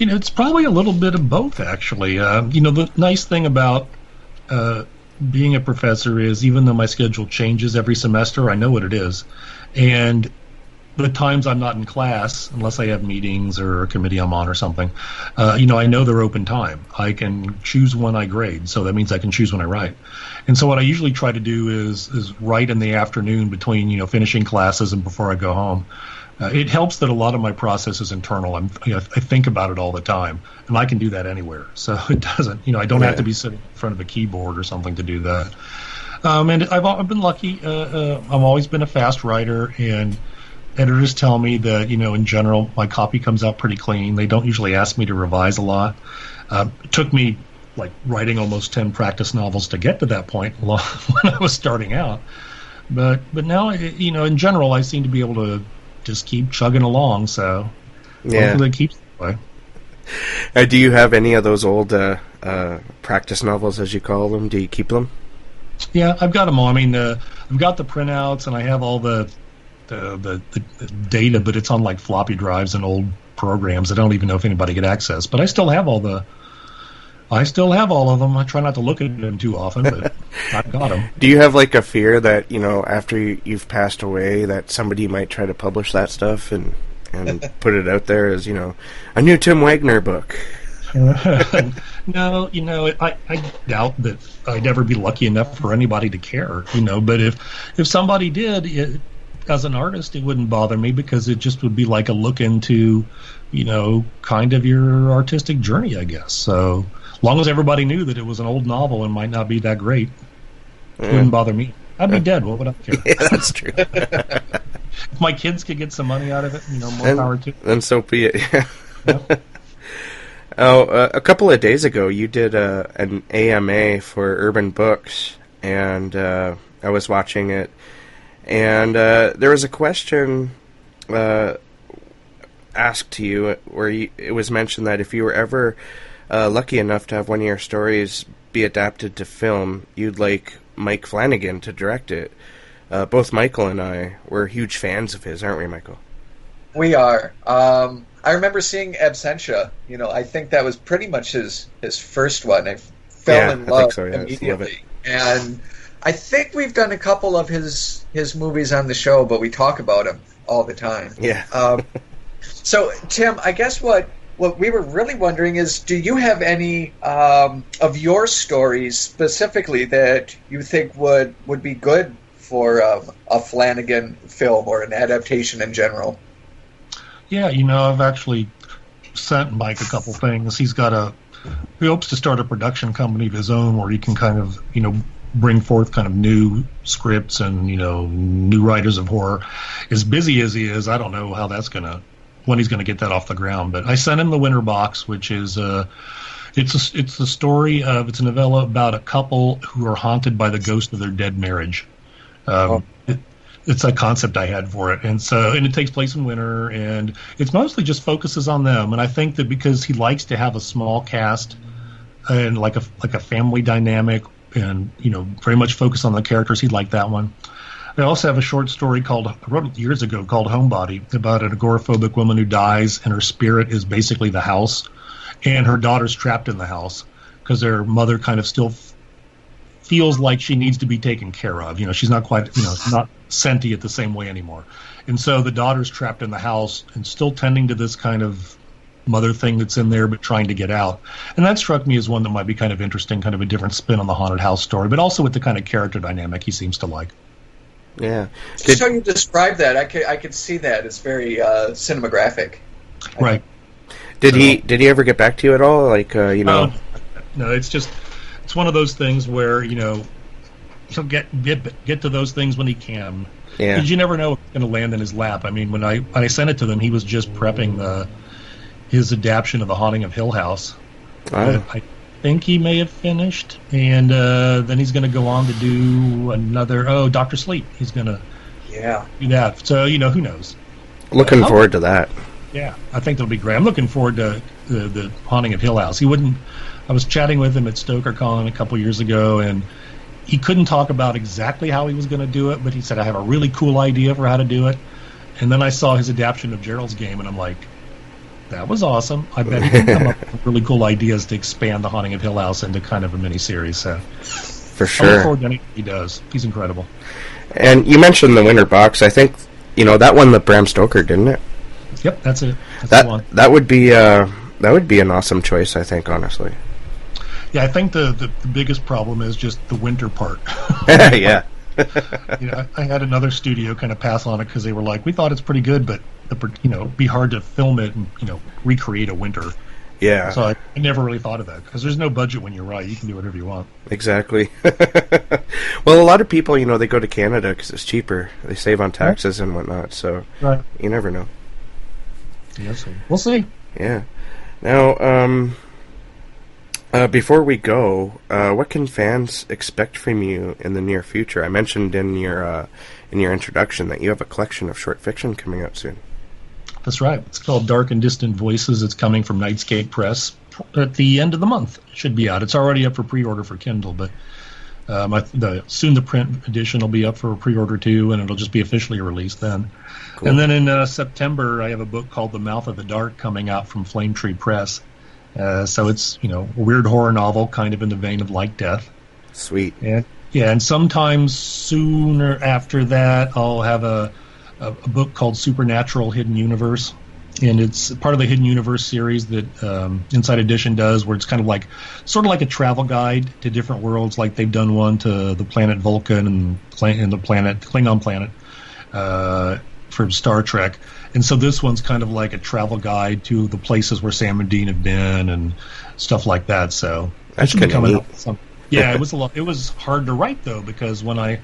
S5: You know, it's probably a little bit of both, actually. Uh, you know, the nice thing about uh, being a professor is even though my schedule changes every semester, I know what it is. And the times I'm not in class, unless I have meetings or a committee I'm on or something, uh, you know, I know they're open time. I can choose when I grade, so that means I can choose when I write. And so what I usually try to do is is write in the afternoon between you know finishing classes and before I go home. Uh, it helps that a lot of my process is internal. I'm, you know, I think about it all the time, and I can do that anywhere. So it doesn't, you know, I don't have to be sitting in front of a keyboard or something to do that. Um, and I've, I've been lucky. Uh, uh, I've always been a fast writer, and editors tell me that, you know, in general, my copy comes out pretty clean. They don't usually ask me to revise a lot. Uh, it took me like writing almost 10 practice novels to get to that point when I was starting out. But but now you know in general I seem to be able to just keep chugging along. So
S1: Yeah.
S5: hopefully it keeps that way.
S1: Uh, do you have any of those old uh, uh, practice novels, as you call them? Do you keep them?
S5: Yeah, I've got them all. I mean, uh, I've got the printouts and I have all the the, the the data, but it's on like floppy drives and old programs. I don't even know if anybody could access, but I still have all the. I still have all of them. I try not to look at them too often, but I've got them.
S1: Do you have like a fear that you know after you- you've passed away that somebody might try to publish that stuff and and put it out there as you know a new Tim Waggoner book?
S5: no, you know, I, I doubt that I'd ever be lucky enough for anybody to care, you know. But if if somebody did, it, as an artist, it wouldn't bother me because it just would be like a look into, you know, kind of your artistic journey, I guess. So long as everybody knew that it was an old novel and might not be that great, it wouldn't bother me. I'd be dead. What would I care?
S1: Yeah, that's true.
S5: if my kids could get some money out of it, you know, more
S1: And-
S5: power to.
S1: then so be it.
S5: Yep.
S1: oh, uh, a couple of days ago, you did uh, an AMA for Urban Books, and uh, I was watching it, and uh, there was a question uh, asked to you where you, it was mentioned that if you were ever uh, lucky enough to have one of your stories be adapted to film, you'd like Mike Flanagan to direct it. Uh, both Michael and I were huge fans of his, aren't we, Michael?
S2: We are. Um, I remember seeing Absentia. You know, I think that was pretty much his his first one. I fell
S1: Yeah,
S2: in love
S1: so, yeah. Love
S2: immediately, and I think we've done a couple of his his movies on the show, but we talk about him all the time.
S1: Yeah.
S2: Um, so, Tim, I guess what what we were really wondering is, do you have any um, of your stories specifically that you think would would be good for um, a Flanagan film or an adaptation in general?
S5: Yeah, you know, I've actually sent Mike a couple things. He's got a he hopes to start a production company of his own where he can kind of, you know, bring forth kind of new scripts and, you know, new writers of horror. As busy as he is, I don't know how that's going to when he's going to get that off the ground, but I sent him the Winter Box, which is uh it's a, it's the story of it's a novella about a couple who are haunted by the ghost of their dead marriage. Um, it, it's a concept I had for it, and so and it takes place in winter, and it's mostly just focuses on them. And I think that because he likes to have a small cast and like a like a family dynamic, and you know very much focus on the characters, he'd like that one. I also have a short story called I wrote years ago called Homebody about an agoraphobic woman who dies, and her spirit is basically the house, and her daughter's trapped in the house because their mother kind of still f- feels like she needs to be taken care of. You know, she's not quite, you know, not sentient the same way anymore. And so the daughter's trapped in the house and still tending to this kind of mother thing that's in there, but trying to get out. And that struck me as one that might be kind of interesting, kind of a different spin on the haunted house story, but also with the kind of character dynamic he seems to like.
S1: Yeah. Did,
S2: Just how you describe that, I could I could see that. It's very uh, cinematographic.
S5: Right.
S1: did he did he ever get back to you at all? Like uh, you know?
S5: Um, no, it's just it's one of those things where you know he'll get get get to those things when he can.
S1: yeah.
S5: Because you never know what's going to land in his lap. I mean, when I when I sent it to them, he was just prepping the his adaptation of The Haunting of Hill House.
S1: Oh.
S5: I think he may have finished, and uh, then he's going to go on to do another. Oh, Doctor Sleep. He's going to
S2: Yeah.
S5: do that. So you know, who knows?
S1: Looking
S5: Oh.
S1: forward to that.
S5: Yeah, I think that'll be great. I'm looking forward to the, the Haunting of Hill House. He wouldn't. I was chatting with him at StokerCon a couple years ago, and he couldn't talk about exactly how he was going to do it, but he said, "I have a really cool idea for how to do it." And then I saw his adaptation of Gerald's game, and I'm like, "That was awesome! I bet he can come up with really cool ideas to expand the Haunting of Hill House into kind of a mini series. So
S1: For sure,
S5: I look forward to anything he does. He's incredible.
S1: And you mentioned the Winter Box. I think you know that one the Bram Stoker didn't it?
S5: Yep, that's it. That's
S1: That that would be uh, that would be an awesome choice. I think honestly.
S5: Yeah, I think the, the the biggest problem is just the winter part.
S1: yeah.
S5: you know, I, I had another studio kind of pass on it because they were like, we thought it's pretty good, but the, you know, it'd be hard to film it and you know recreate a winter.
S1: Yeah.
S5: So I, I never really thought of that because there's no budget when you write. You can do whatever you want.
S1: Exactly. well, a lot of people, you know, they go to Canada because it's cheaper. They save on taxes and whatnot. So
S5: Right.
S1: you never know.
S5: Yeah, so we'll see.
S1: Yeah. Now, um, Uh, before we go, uh, what can fans expect from you in the near future? I mentioned in your uh, in your introduction that you have a collection of short fiction coming out soon.
S5: That's right. It's called Dark and Distant Voices. It's coming from Nightscape Press at the end of the month. It should be out. It's already up for pre-order for Kindle, but um, I, the, soon the print edition will be up for pre-order too, and it'll just be officially released then. Cool. And then in uh, September, I have a book called The Mouth of the Dark coming out from Flame Tree Press. Uh, so it's you know a weird horror novel, kind of in the vein of Like Death.
S1: Sweet.
S5: And yeah, and sometimes sooner after that, I'll have a, a, a book called Supernatural Hidden Universe, and it's part of the Hidden Universe series that um, Insight Edition does, where it's kind of like sort of like a travel guide to different worlds. Like they've done one to the planet Vulcan and, and the planet Klingon planet uh, for Star Trek, and so this one's kind of like a travel guide to the places where Sam and Dean have been and stuff like that. So
S1: that's should be coming
S5: out. Some, yeah, it was a lot. It was hard to write though because when I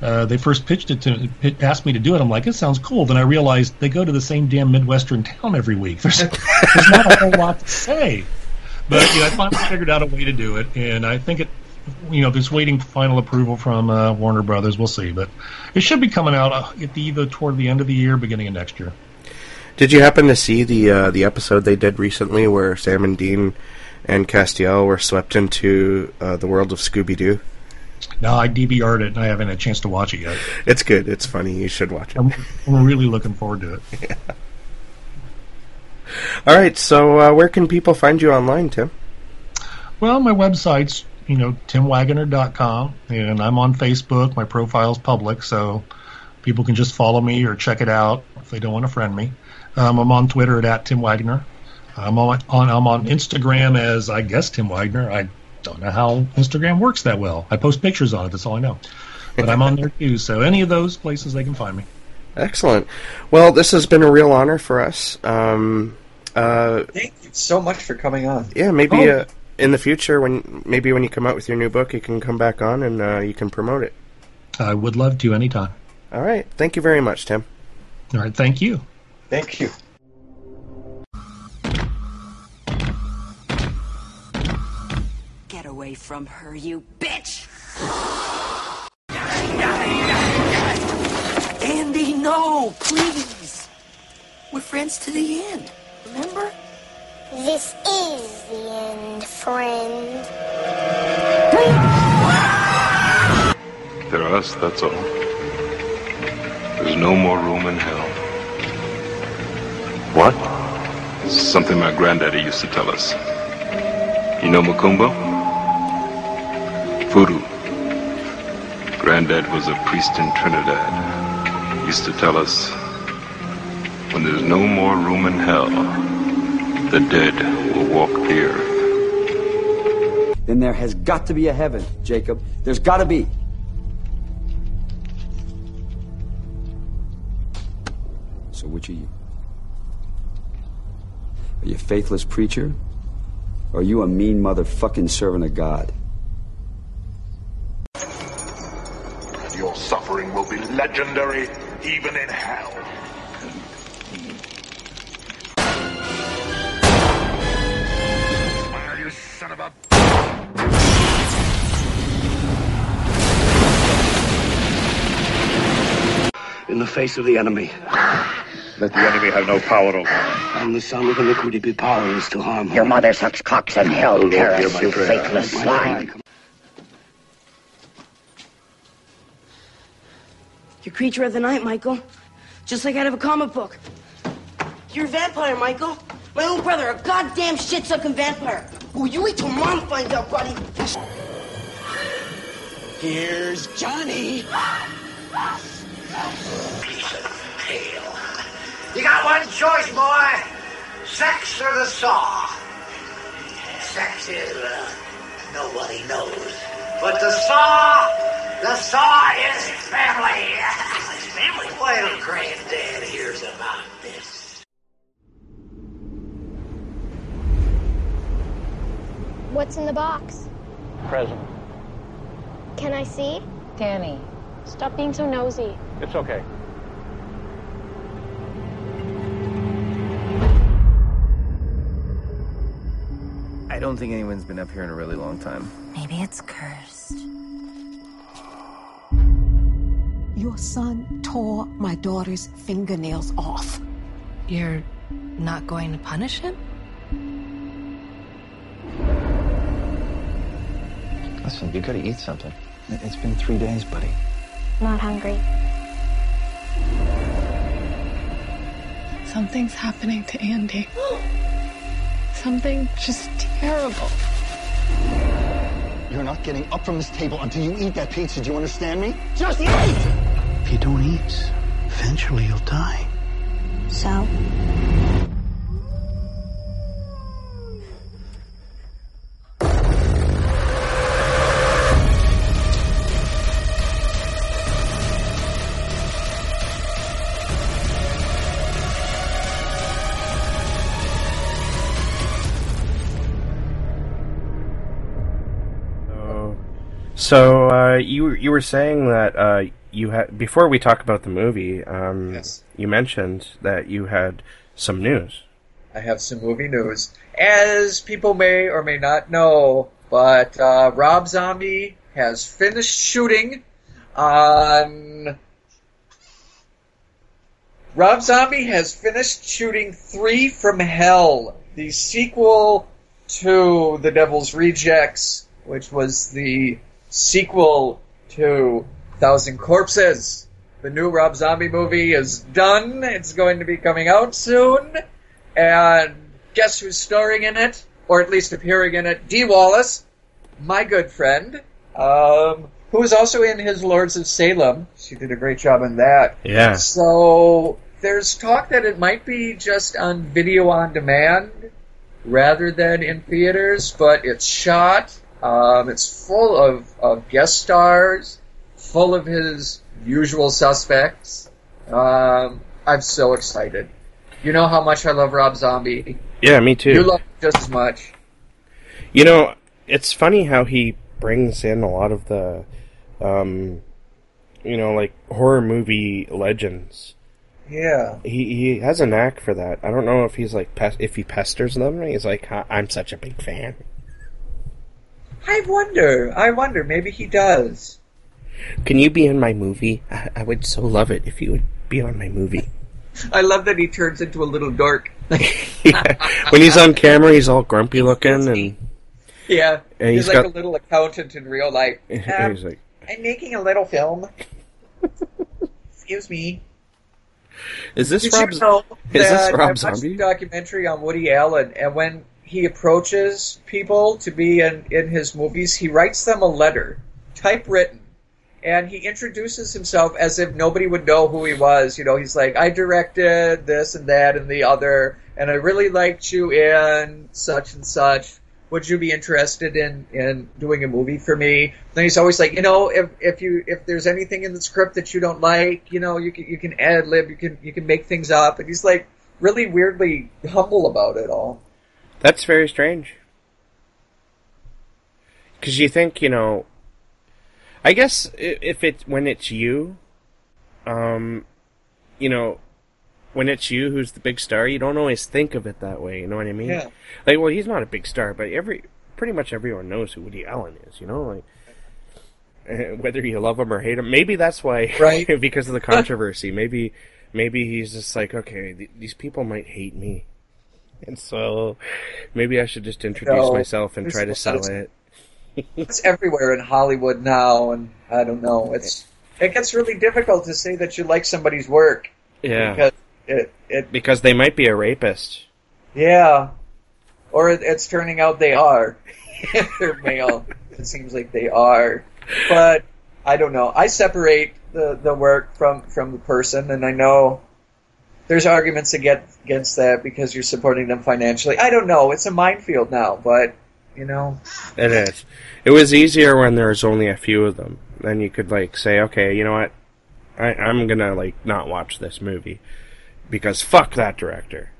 S5: uh, they first pitched it to asked me to do it. I'm like, it sounds cool. Then I realized they go to the same damn midwestern town every week. There's, there's not a whole lot to say. But you know, I finally figured out a way to do it, and I think it. You know, just waiting for final approval from uh, Warner Brothers. We'll see, but it should be coming out uh, at the, either toward the end of the year, beginning of next year.
S1: Did you happen to see the uh, the episode they did recently where Sam and Dean and Castiel were swept into uh, the world of Scooby Doo?
S5: No, I DVR'd it and I haven't had a chance to watch it yet.
S1: It's good. It's funny. You should watch it.
S5: I'm, I'm really looking forward to it.
S1: Yeah. All right. So, uh, where can people find you online, Tim?
S5: Well, my website's you know timwaggoner.com, and I'm on Facebook. My profile's public, so people can just follow me or check it out if they don't want to friend me. Um, I'm on Twitter at, at Tim Waggoner. I'm on, on I'm on Instagram as I guess Tim Waggoner. I don't know how Instagram works that well. I post pictures on it. That's all I know. But I'm on there too. So any of those places they can find me.
S1: Excellent. Well, this has been a real honor for us. Um, uh,
S2: Thank you so much for coming on.
S1: Yeah, maybe oh. uh, in the future, when maybe when you come out with your new book, you can come back on and uh, you can promote it.
S5: I would love to anytime.
S1: All right. Thank you very much, Tim.
S5: All right. Thank you.
S2: Thank you.
S6: Get away from her, you bitch! Andy, no, please. We're friends to the end, remember?
S7: This is the end, friend.
S8: They're us, that's all. There's no more room in hell.
S3: What?
S8: This is something my granddaddy used to tell us. You know Macumba? Voodoo. Granddad was a priest in Trinidad. He used to tell us, when there's no more room in hell, the dead will walk the earth.
S9: Then there has got to be a heaven, Jacob. There's got to be. So which are you? Are you a faithless preacher? Or are you a mean motherfucking servant of God?
S10: Your suffering will be legendary even in hell. Son of a...
S11: In the face of the enemy.
S10: Let the enemy have no power over
S11: And the son of iniquity be powerless to harm
S12: Your mother sucks cocks in hell,
S11: Oh,
S12: Paris, you
S11: prayer.
S12: faithless
S11: My
S12: swine.
S13: You're creature of the night, Michael. Just like out of a comic book. You're a vampire, Michael. My own brother, a goddamn shit-sucking vampire. Oh, you wait till mom finds out, buddy.
S11: Here's Johnny.
S12: You got one choice, boy. Sex or the saw. Sex is, uh, nobody knows. But the saw, the saw is family. family? Well, granddad hears about this.
S7: What's in the box?
S14: Present.
S7: Can I see?
S15: Danny.
S7: Stop being so nosy.
S14: It's okay. I don't think anyone's been up here in a really long time.
S15: Maybe it's cursed.
S16: Your son tore my daughter's fingernails off.
S15: You're not going to punish him?
S17: Listen, you gotta eat something. It- It's been three days, buddy.
S7: Not hungry.
S18: Something's happening to Andy. Something just terrible.
S17: You're not getting up from this table until you eat that pizza. Do you understand me? Just eat! If you don't eat, eventually you'll die.
S7: So?
S1: So, so uh, you you were saying that uh, you had before we talk about the movie. Um,
S2: Yes.
S1: You mentioned that you had some news.
S2: I have some movie news. As people may or may not know, but uh, Rob Zombie has finished shooting on. Rob Zombie has finished shooting Three from Hell, the sequel to The Devil's Rejects, which was the sequel to Thousand Corpses. The new Rob Zombie movie is done. It's going to be coming out soon. And guess who's starring in it? Or at least appearing in it? Dee Wallace, my good friend, um, who was also in his Lords of Salem. She did a great job in that.
S1: Yeah.
S2: So there's talk that it might be just on video on demand rather than in theaters, but it's shot. Um, it's full of, of guest stars, full of his usual suspects. Um, I'm so excited. You know how much I love Rob Zombie.
S1: Yeah, me too.
S2: You love him just as much.
S1: You know, it's funny how he brings in a lot of the, um, you know, like horror movie legends.
S2: Yeah.
S1: He he has a knack for that. I don't know if he's like if he pesters them. He's like, I'm such a big fan.
S2: I wonder. I wonder. Maybe he does.
S1: Can you be in my movie? I, I would so love it if you would be on my movie.
S2: I love that he turns into a little dork.
S1: when he's on camera, he's all grumpy looking, and
S2: Yeah.
S1: And
S2: he's,
S1: he's
S2: like
S1: got-
S2: a little accountant in real life. Um,
S1: he's like,
S2: I'm making a little film. Excuse me.
S1: "Is this
S2: Did
S1: Rob? is this Rob Zombie?"
S2: a documentary on Woody Allen, and when he approaches people to be in, in his movies, he writes them a letter, typewritten, and he introduces himself as if nobody would know who he was. You know, he's like, I directed this and that and the other, and I really liked you in such and such. Would you be interested in, in doing a movie for me? Then he's always like, you know, if, if you if there's anything in the script that you don't like, you know, you can you can ad lib, you can you can make things up, and he's like really weirdly humble about it all.
S1: That's very strange. Because you think, you know, I guess if it's when it's you, um, you know, when it's you who's the big star, you don't always think of it that way. You know what I mean?
S2: Yeah.
S1: Like, well, he's not a big star, but every pretty much everyone knows who Woody Allen is. You know, like whether you love him or hate him. Maybe that's why,
S2: Right.
S1: because of the controversy. maybe, maybe he's just like, okay, th- these people might hate me, and so maybe I should just introduce
S2: No,
S1: myself and try to sell it.
S2: It's everywhere in Hollywood now, and I don't know. It's it gets really difficult to say that you like somebody's work.
S1: Yeah.
S2: Because it it
S1: Because they might be a rapist.
S2: yeah, or it, it's turning out they are. if they're male, it seems like they are. But I don't know. I separate the the work from from the person, and I know there's arguments against against that because you're supporting them financially. I don't know. It's a minefield now, but you know.
S1: It is. It was easier when there was only a few of them. Then you could like say, okay, you know what, I, I'm gonna like not watch this movie because fuck that director.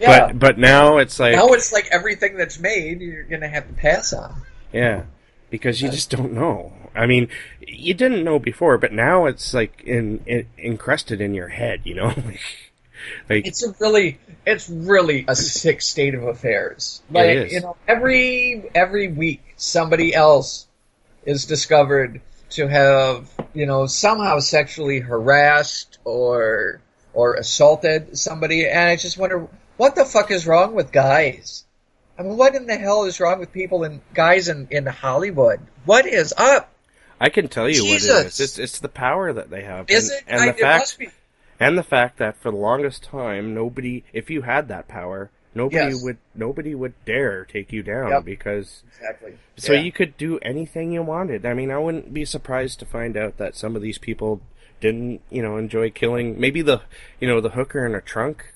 S2: Yeah.
S1: But but now it's like
S2: now it's like everything that's made, you're gonna have to pass on.
S1: yeah, because you just don't know. I mean, you didn't know before, but now it's like in, in encrusted in your head. You know, Like
S2: it's a really it's really a sick state of affairs. Like
S1: is.
S2: you know, every every week somebody else is discovered to have you know somehow sexually harassed or or assaulted somebody, and I just wonder what the fuck is wrong with guys. I mean, what in the hell is wrong with people and guys in in Hollywood? What is up?
S1: I can tell you what it
S2: Jesus.
S1: is. It's it's the power that they have.
S2: Is
S1: and,
S2: it?
S1: And
S2: I-
S1: the fact
S2: must be.
S1: And the fact that for the longest time nobody if you had that power, nobody
S2: Yes.
S1: would nobody would dare take you down
S2: Yep.
S1: because
S2: Exactly.
S1: so
S2: Yeah.
S1: you could do anything you wanted. I mean, I wouldn't be surprised to find out that some of these people didn't, you know, enjoy killing. Maybe the, you know, the hooker in a trunk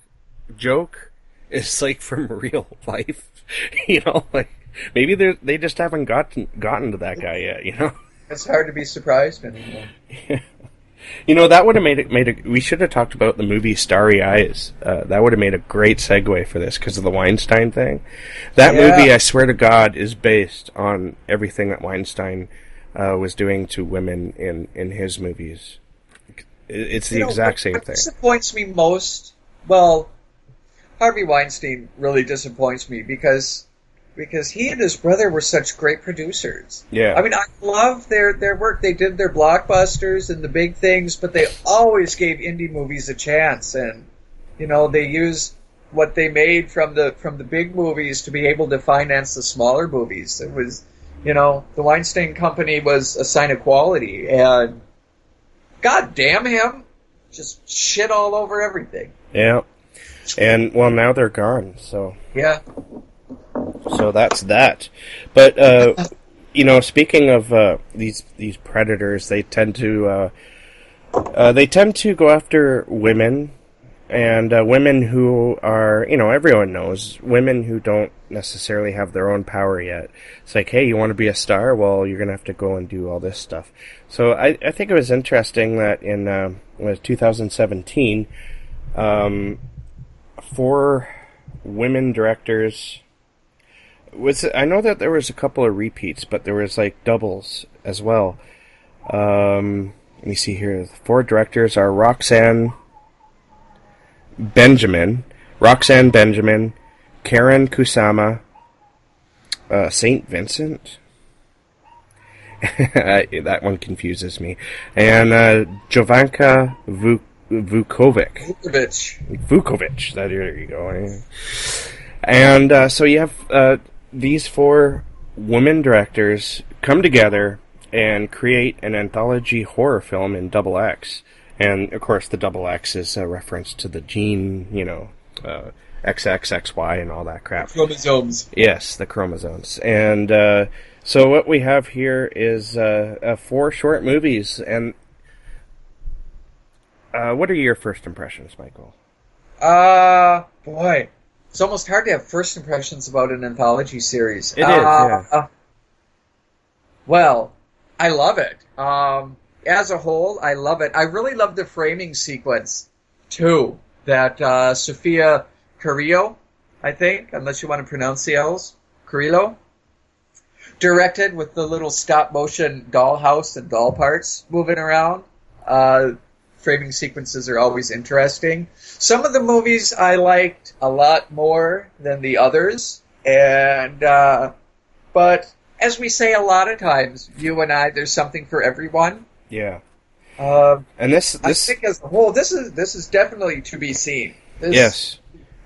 S1: joke is like from real life. you know, like maybe they they just haven't gotten gotten to that guy yet. You know.
S2: It's hard to be surprised anymore.
S1: You know that would have made it made a. We should have talked about the movie Starry Eyes. Uh, that would have made a great segue for this because of the Weinstein thing. That
S2: Yeah.
S1: movie, I swear to God, is based on everything that Weinstein uh, was doing to women in in his movies. It's the
S2: You know,
S1: exact same
S2: what
S1: thing.
S2: disappoints me most, well, Harvey Weinstein really disappoints me because because he and his brother were such great producers.
S1: Yeah.
S2: I mean, I love their their work. They did their blockbusters and the big things, but they always gave indie movies a chance, and you know they used what they made from the from the big movies to be able to finance the smaller movies. It was, you know, the Weinstein Company was a sign of quality, and God damn him, just shit all over everything.
S1: Yeah. And well, now they're gone. So
S2: Yeah.
S1: So that's that. But uh, you know, speaking of uh, these these predators, they tend to uh, uh, they tend to go after women and uh, women who are you know everyone knows women who don't necessarily have their own power yet. It's like, hey, you want to be a star? Well, you're gonna have to go and do all this stuff. So I, I think it was interesting that in uh, was 2017, um, four women directors was I know that there was a couple of repeats, but there was like doubles as well. Um, let me see here. The four directors are Roxanne Benjamin, Roxanne Benjamin, Karyn Kusama, uh, Saint Vincent. that one confuses me, and uh, Jovanka Vuk- Vuckovic.
S2: Vuckovic.
S1: Vuckovic. That there you go. And uh, so you have uh, these four women directors come together and create an anthology horror film in Double X. And of course, the Double X is a reference to the gene, you know, uh, XXXY and all that crap.
S2: Chromosomes.
S1: Yes, the chromosomes. And uh, so what we have here is uh, uh, four short movies. And uh, what are your first impressions, Michael?
S2: Uh, boy. It's almost hard to have first impressions about an anthology series.
S1: It is,
S2: uh,
S1: yeah.
S2: Well, I love it. Um, as a whole, I love it. I really love the framing sequence, too, that uh, Sofia Carrillo, I think, unless you want to pronounce the L's, Carrillo, directed with the little stop motion dollhouse and doll parts moving around. Uh, framing sequences are always interesting. Some of the movies I liked a lot more than the others, and uh, but as we say a lot of times, you and I, there's something for everyone.
S1: Yeah.
S2: Um,
S1: And this,
S2: I
S1: this,
S2: think as a whole, this is this is definitely to be seen. This,
S1: yes.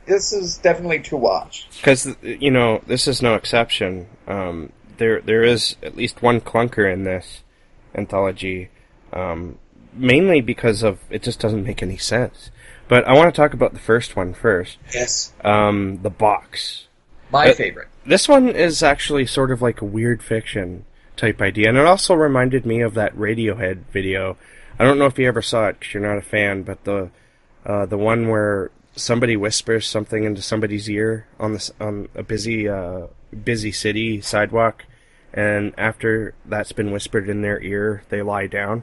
S2: this is definitely to watch.
S1: because you know this is no exception. Um, there there is at least one clunker in this anthology, um, mainly because of it just doesn't make any sense. But I want to talk about the first one first.
S2: Yes,
S1: Um, the box.
S2: my
S1: Uh,
S2: favorite.
S1: This one is actually sort of like a weird fiction type idea, and it also reminded me of that Radiohead video. I don't know if you ever saw it because you're not a fan, but the uh, the one where somebody whispers something into somebody's ear on this on a busy uh, busy city sidewalk, and after that's been whispered in their ear, they lie down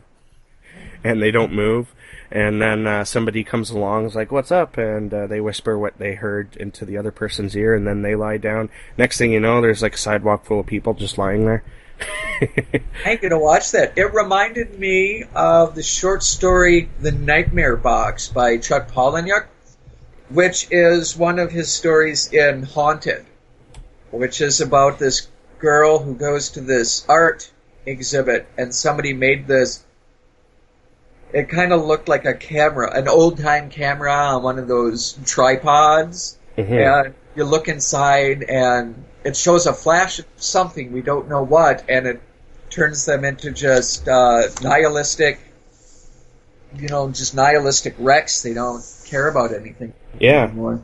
S1: and they don't move. And then uh, somebody comes along, is like, "What's up?" And uh, they whisper what they heard into the other person's ear, and then they lie down. Next thing you know, there's like a sidewalk full of people just lying there.
S2: I ain't gonna watch that. It reminded me of the short story "The Nightmare Box" by Chuck Palahniuk. which is one of his stories in Haunted, which is about this girl who goes to this art exhibit and somebody made this. It kind of looked like a camera, an old time camera on one of those tripods.
S1: Mhm.
S2: And you look inside and it shows a flash of something, we don't know what, and it turns them into just uh, nihilistic, you know, just nihilistic wrecks. They don't care about anything
S1: Yeah.
S2: anymore.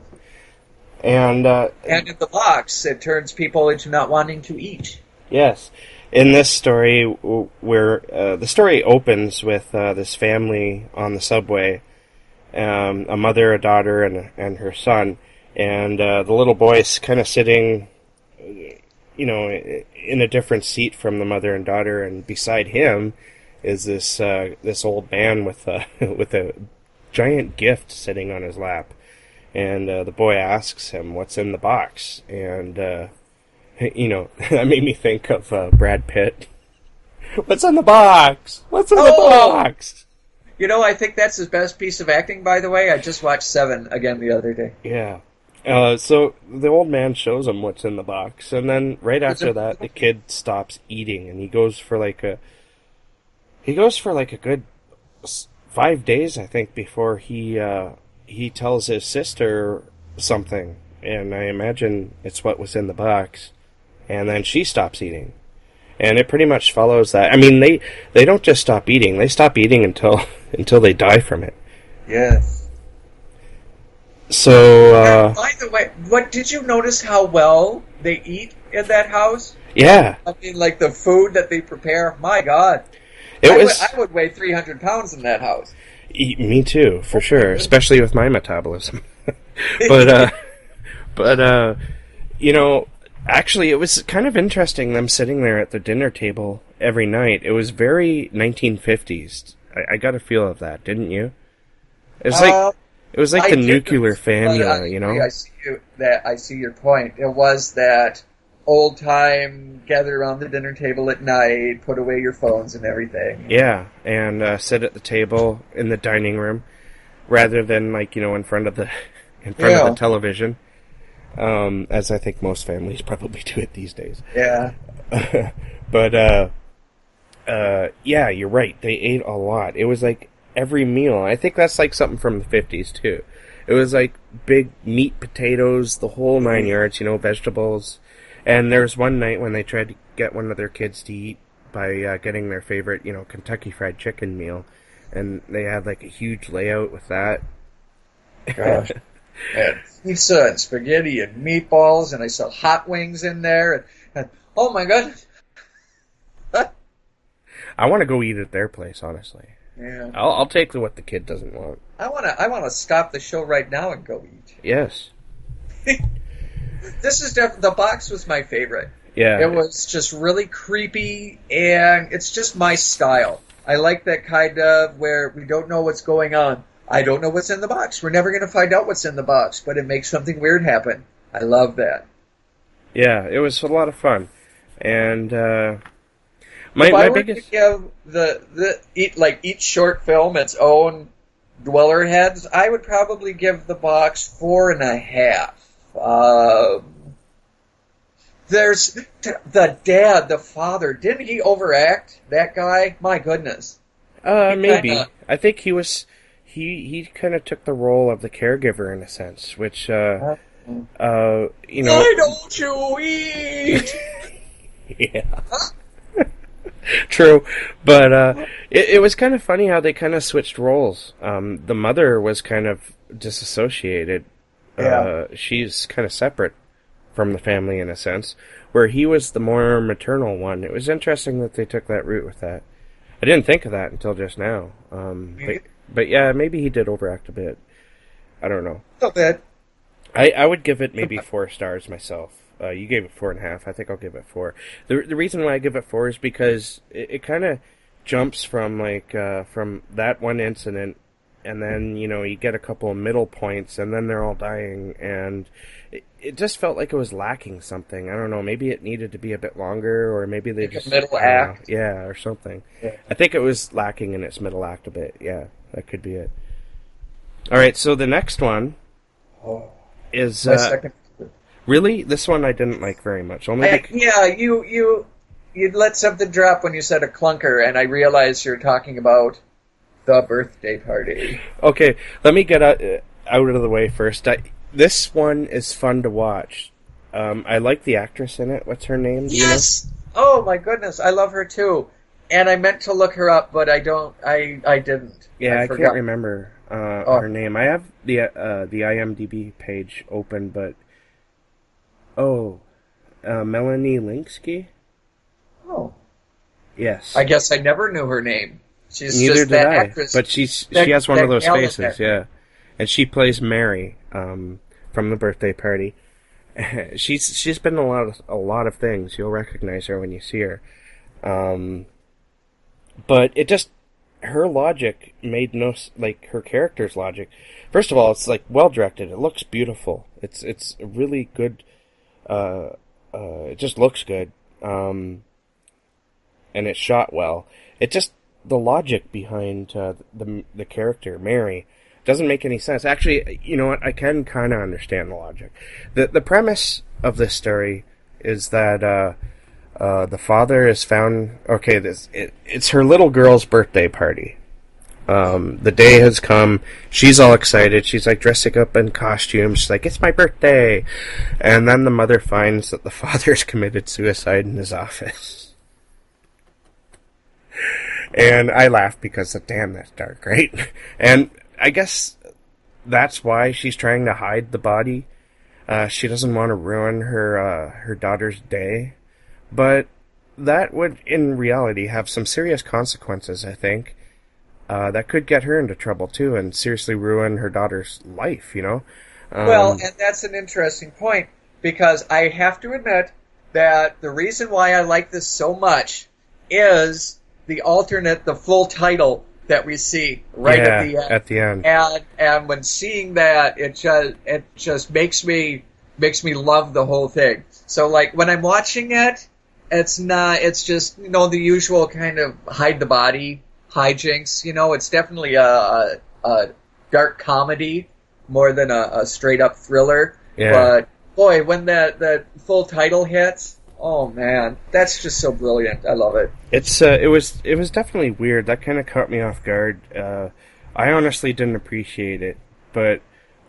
S1: And uh,
S2: And in the box, it turns people into not wanting to eat.
S1: Yes. In this story, where uh, the story opens with uh, this family on the subway, um, a mother, a daughter, and and her son, and uh, the little boy's kind of sitting, you know, in a different seat from the mother and daughter, and beside him is this uh, this old man with a with a giant gift sitting on his lap, and uh, the boy asks him what's in the box, and. You know, that made me think of uh, Brad Pitt. What's in the box? What's in the
S2: Oh!
S1: box?
S2: You know, I think that's his best piece of acting, by the way. I just watched Seven again the other day.
S1: Yeah. Uh, so the old man shows him what's in the box, and then right after that, the kid stops eating, and he goes for like a he goes for like a good five days, I think, before he uh, he tells his sister something, and I imagine it's what was in the box, and then she stops eating, and it pretty much follows that. I mean, they they don't just stop eating; they stop eating until until they die from it.
S2: Yes.
S1: So uh,
S2: By the way, what did you notice how well they eat in that house?
S1: yeah,
S2: I mean, like the food that they prepare. My God,
S1: It
S2: I,
S1: was-
S2: would, I would weigh three hundred pounds in that house.
S1: E- me too, for sure, especially with my metabolism. but uh, but uh, you know, actually, it was kind of interesting them sitting there at the dinner table every night. It was very 1950s. I, I got a feel of that, didn't you? It was like
S2: Uh,
S1: it was like
S2: I
S1: the nuclear family,
S2: I
S1: you know.
S2: I see you, that. I see your point. It was that old time gather around the dinner table at night, put away your phones and everything.
S1: Yeah, and uh, sit at the table in the dining room rather than like you know in front of the in front
S2: Yeah.
S1: of the television. Um, as I think most families probably do it these days.
S2: Yeah.
S1: but uh, uh, yeah, you're right. They ate a lot. It was like every meal. I think that's like something from the fifties too. It was like big meat, potatoes, the whole nine yards. You know, vegetables. And there was one night when they tried to get one of their kids to eat by uh, getting their favorite, you know, Kentucky Fried Chicken meal, and they had like a huge layout with that.
S2: Gosh. and pizza and spaghetti and meatballs, and I saw hot wings in there. And, and oh my god,
S1: I want to go eat at their place, honestly.
S2: yeah.
S1: I'll, I'll take what the kid doesn't want.
S2: I want to. I want to stop the show right now and go eat.
S1: Yes.
S2: This is def- the box was my favorite.
S1: Yeah.
S2: It was just really creepy, and it's just my style. I like that kind of where we don't know what's going on. I don't know what's in the box. We're never going to find out what's in the box, but it makes something weird happen. I love that.
S1: Yeah, it was a lot of fun, and uh, my
S2: if I
S1: my
S2: were
S1: biggest
S2: to give the the eat like each short film its own dweller heads, I would probably give the box four and a half. Um, there's the dad, the father. Didn't he overact? That guy, my goodness.
S1: uh maybe
S2: kinda-
S1: I think he was he he kind of took the role of the caregiver in a sense, which uh uh you know
S2: Why don't you eat?
S1: yeah. True, but uh, it, it was kind of funny how they kind of switched roles. Um, the mother was kind of disassociated. Uh, she's kind of separate from the family in a sense, where he was the more maternal one. It was interesting that they took that route with that. I didn't think of that until just now. Um, but yeah, maybe he did overact a bit. I don't know.
S2: Not bad.
S1: I, I would give it maybe four stars myself. Uh, you gave it four and a half. I think I'll give it four. The the reason why I give it four is because it, it kind of jumps from like uh, from that one incident, and then you know you get a couple of middle points, and then they're all dying, and it, it just felt like it was lacking something. I don't know. Maybe it needed to be a bit longer, or maybe they
S2: Like
S1: just
S2: middle
S1: don't know.
S2: act.
S1: yeah, or something.
S2: Yeah.
S1: I think it was lacking in its middle act a bit. Yeah, that could be it. All right, so the next one is
S2: My
S1: uh, really this one I didn't like very much. Only
S2: I-
S1: bec-
S2: yeah, you you you let something drop when you said a clunker, and I realized you're talking about the birthday party.
S1: Okay, let me get out, uh, out of the way first. I, this one is fun to watch. Um, I like the actress in it. What's her name? Do you know?
S2: Yes. Oh my goodness, I love her too. And I meant to look her up, but I don't. I I didn't.
S1: Yeah, I,
S2: forgot.
S1: can't remember uh,
S2: Oh.
S1: her name. I have the uh, the IMDb page open, but oh, uh, Melanie Lynskey.
S2: Oh,
S1: Yes,
S2: I guess I never knew her name. She's
S1: neither
S2: just
S1: did
S2: that
S1: I.
S2: actress.
S1: But she's
S2: that-
S1: she has one of those faces, yeah, and she plays Mary um, from the birthday party. she's she's been a lot of a lot of things. You'll recognize her when you see her. Um, but it just her logic made no like her character's logic. First of all, it's like well directed. It looks beautiful. It's it's really good. Uh, uh, it just looks good. Um, and it's shot well. It just the logic behind uh, the the character Mary doesn't make any sense. Actually, you know what? I can kind of understand the logic. the The premise of this story is that uh, uh, the father is found. Okay, this it, it's her little girl's birthday party. Um, the day has come. She's all excited. She's like dressing up in costume. She's like, "It's my birthday," and then the mother finds that the father's committed suicide in his office. And I laugh because damn, that's dark, right? And I guess that's why she's trying to hide the body. Uh, she doesn't want to ruin her uh, her daughter's day, but that would, in reality, have some serious consequences. I think uh, that could get her into trouble too, and seriously ruin her daughter's life. You know. Um,
S2: well, and that's an interesting point because I have to admit that the reason why I like this so much is the alternate, the full title that we see right
S1: Yeah,
S2: at the end.
S1: at the end.
S2: And and when seeing that, it just it just makes me makes me love the whole thing. So like when I'm watching it, it's not. It's just you know the usual kind of hide the body hijinks. You know, it's definitely a, a, a dark comedy more than a, a straight up thriller.
S1: Yeah.
S2: But boy, when that that full title hits, oh man, that's just so brilliant. I love it.
S1: It's uh, it was it was definitely weird. That kind of caught me off guard. Uh, I honestly didn't appreciate it, but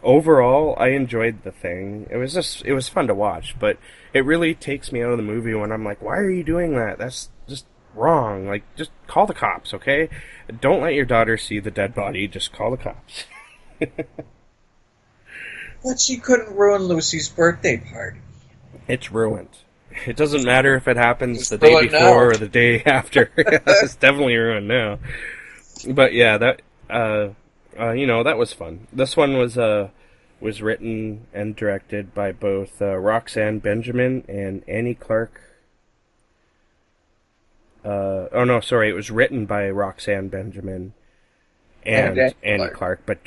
S1: overall, I enjoyed the thing. It was just it was fun to watch, but it really takes me out of the movie when I'm like, "Why are you doing that? That's just wrong. Like, just call the cops, okay? Don't let your daughter see the dead body. Just call the cops."
S2: But she couldn't ruin Lucy's birthday party.
S1: It's ruined. It doesn't matter if it happens
S2: It's
S1: the day before
S2: now.
S1: or the day after. it's definitely ruined now. But yeah, that uh, uh, you know that was fun. This one was uh was written and directed by both uh, Roxanne Benjamin and Annie Clark. Uh, oh no, sorry, it was written by Roxanne Benjamin and,
S2: And Annie
S1: Annie Clark, but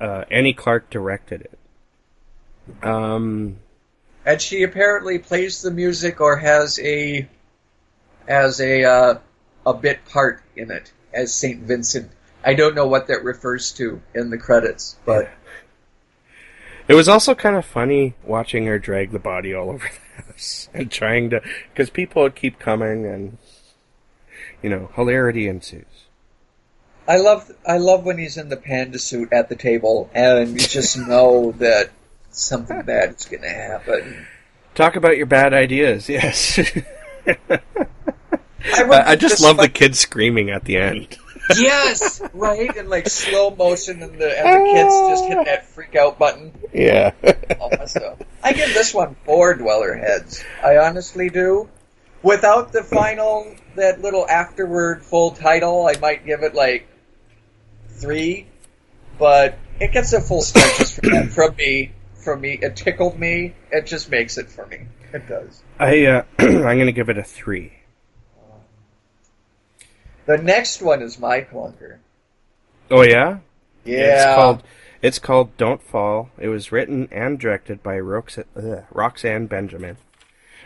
S1: uh, Annie Clark directed it. Um,
S2: And she apparently plays the music or has a as a uh, a bit part in it as Saint Vincent. I don't know what that refers to in the credits, but
S1: It was also kind of funny watching her drag the body all over the house and trying to, because people would keep coming and, you know, hilarity ensues.
S2: I love I love when he's in the panda suit at the table and you just know that something bad is going to happen.
S1: Talk about your bad ideas, yes.
S2: I,
S1: I, I just love the kids screaming at the end.
S2: yes, right, and like slow motion, and the and the kids just hit that freak out button.
S1: Yeah.
S2: All that stuff. I give this one four dweller heads. I honestly do. Without the final, that little afterward full title, I might give it like three, but it gets a full stretches from, that, from me. From me, it tickled me. It just makes it for me. It does.
S1: I, uh, I'm gonna give it a three.
S2: The next one is my clunker.
S1: Oh yeah?
S2: Yeah.
S1: It's called, it's called Don't Fall. It was written and directed by Rox- ugh, Roxanne Benjamin.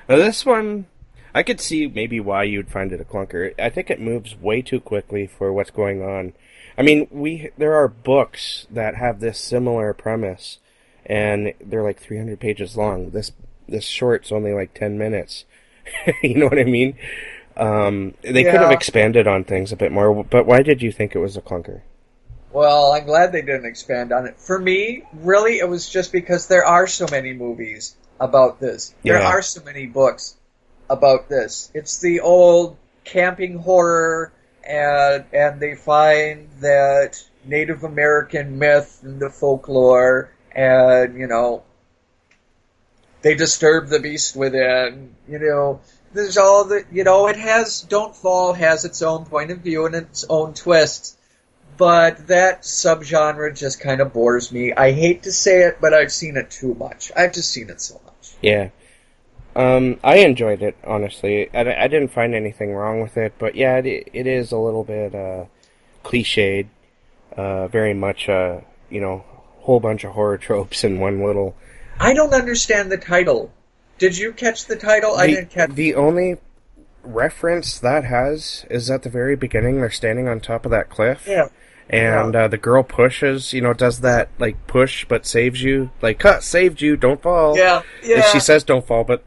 S1: Now this one, I could see maybe why you'd find it a clunker. I think it moves way too quickly for what's going on. I mean, we there are books that have this similar premise, and they're like 300 pages long. This this short's only like 10 minutes. you know what I mean? Um, they could have expanded on things a bit more, but why did you think it was a clunker?
S2: Well, I'm glad they didn't expand on it. For me, really, it was just because there are so many movies about this. There
S1: Yeah.
S2: are so many books about this. It's the old camping horror, and and they find that Native American myth and the folklore, and you know, they disturb the beast within. You know, there's all the you know. It has Don't Fall has its own point of view and its own twists but that subgenre just kind of bores me. I hate to say it, but I've seen it too much. I've just seen it so much.
S1: Yeah. Um, I enjoyed it, honestly. I, I didn't find anything wrong with it, but yeah, it, it is a little bit, uh, cliched. Uh, very much, uh, you know, whole bunch of horror tropes in one little.
S2: I don't understand the title. Did you catch the title? I didn't catch.
S1: the only reference that has is at the very beginning. They're standing on top of that cliff.
S2: Yeah.
S1: And uh, the girl pushes, you know, does that like push but saves you, like cut saved you, don't fall.
S2: Yeah,
S1: And
S2: yeah.
S1: she says don't fall, but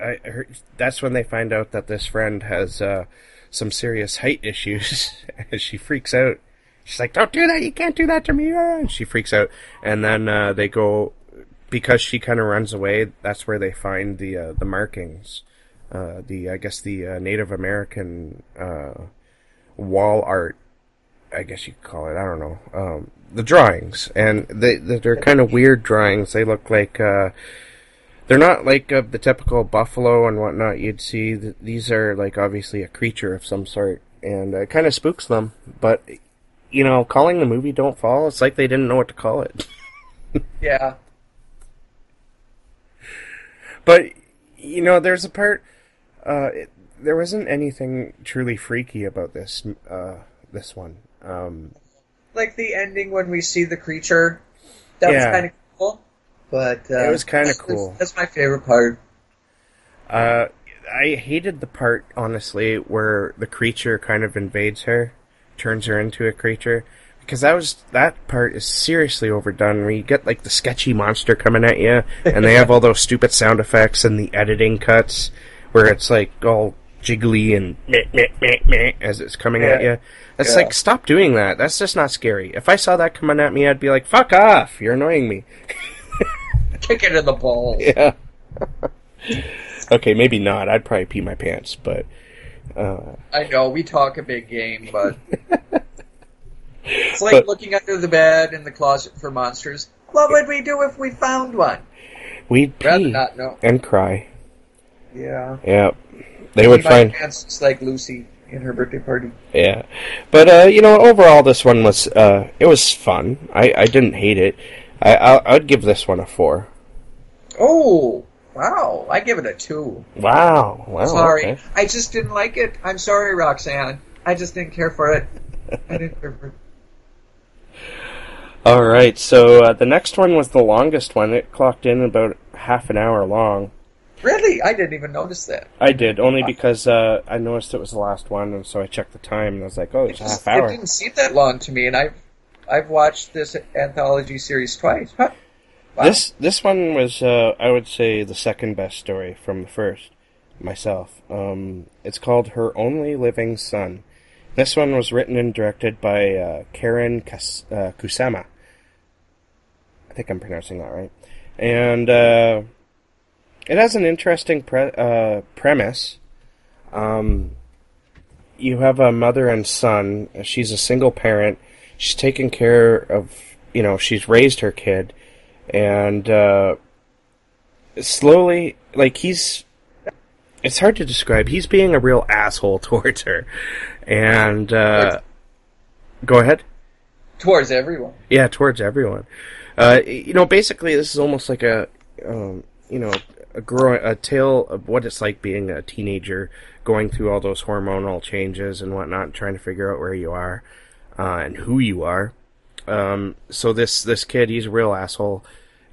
S1: I heard, that's when they find out that this friend has uh, some serious height issues, and she freaks out. She's like, "Don't do that! You can't do that to me!" ah," And she freaks out, and then uh, they go because she kind of runs away. That's where they find the uh, the markings, uh, the I guess the uh, Native American uh, wall art. I guess you could call it. I don't know. Um, the drawings, and they they're kind of weird drawings. They look like uh, they're not like uh, the typical buffalo and whatnot you'd see. These are like obviously a creature of some sort, and it kind of spooks them. But you know, calling the movie "Don't Fall," it's like they didn't know what to call it.
S2: Yeah.
S1: But you know, there's a part. Uh, it, there wasn't anything truly freaky about this. Uh, this one. Um,
S2: Like the ending when we see the creature. That was
S1: Yeah.
S2: kind of cool. But uh,
S1: It was kinda
S2: that's-
S1: cool.
S2: That's my favorite part.
S1: Uh, I hated the part, honestly, where the creature kind of invades her, turns her into a creature, because that was that part is seriously overdone. Where you get like the sketchy monster coming at you, and they have all those stupid sound effects and the editing cuts, where it's like all jiggly and meh, meh, meh, meh, as it's coming at you. It's
S2: Yeah.
S1: like stop doing that. That's just not scary. If I saw that coming at me, I'd be like, "Fuck off! You're annoying me."
S2: Kick it in the balls.
S1: Yeah. okay, maybe not. I'd probably pee my pants, but uh,
S2: I know we talk a big game, but it's like
S1: But-
S2: looking under the bed in the closet for monsters. What would we do if we found one?
S1: we'd
S2: Rather
S1: pee
S2: not know.
S1: and cry.
S2: Yeah.
S1: Yeah, they would
S2: my
S1: find.
S2: just like Lucy in her birthday party.
S1: Yeah, but uh, you know, overall, this one was uh, it was fun. I, I didn't hate it. I I I'd give this one a four.
S2: Oh, wow! I give it a two.
S1: Wow, wow.
S2: sorry,
S1: okay.
S2: I just didn't like it. I'm sorry, Roxanne. I just didn't care for it. I didn't care for it.
S1: All right, so uh, the next one was the longest one. It clocked in about half an hour long.
S2: Really, I didn't even notice that.
S1: I did only because uh, I noticed it was the last one, and so I checked the time, and I was like, "Oh, it's a half
S2: It didn't seem that long to me, and I've I've watched this anthology series twice. Huh.
S1: This this one was, uh, I would say, the second best story from the first. Myself, um, it's called "Her Only Living Son." This one was written and directed by uh, Karyn Kas- uh, Kusama. I think I'm pronouncing that right, and uh, it has an interesting pre- uh, premise. Um, you have a mother and son. She's a single parent. She's taken care of, you know, she's raised her kid, and uh, slowly, like he's, it's hard to describe. He's being a real asshole towards her, and uh, go ahead.
S2: Towards everyone.
S1: Yeah, towards everyone. Uh, you know, basically, this is almost like a, um, you know, a growing a tale of what it's like being a teenager, going through all those hormonal changes and whatnot, and trying to figure out where you are uh, and who you are. Um, so this this kid, he's a real asshole,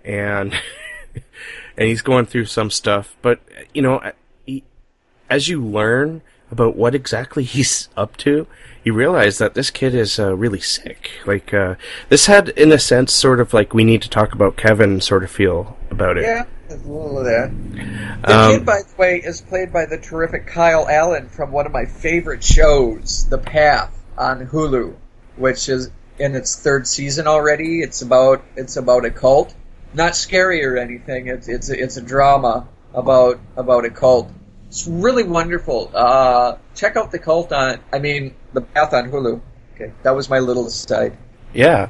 S1: and and he's going through some stuff. But you know, he, as you learn about what exactly he's up to, you realize that this kid is uh, really sick. Like uh, this had, in a sense, sort of like we need to talk about Kevin sort of feel about it.
S2: Yeah, a little of that. The
S1: Um,
S2: kid, by the way, is played by the terrific Kyle Allen from one of my favorite shows, The Path, on Hulu, which is in its third season already. It's about it's about a cult, not scary or anything. It's it's a, it's a drama about about a cult. It's really wonderful. Uh, check out the cult on. I mean, The Path on Hulu. Okay, that was my little aside.
S1: Yeah.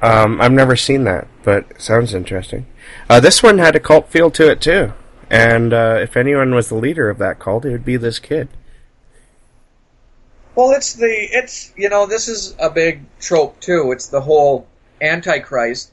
S1: Um, I've never seen that, but sounds interesting. Uh, this one had a cult feel to it too. And uh, if anyone was the leader of that cult, it would be this kid.
S2: Well, it's the it's you know this is a big trope too. It's the whole Antichrist,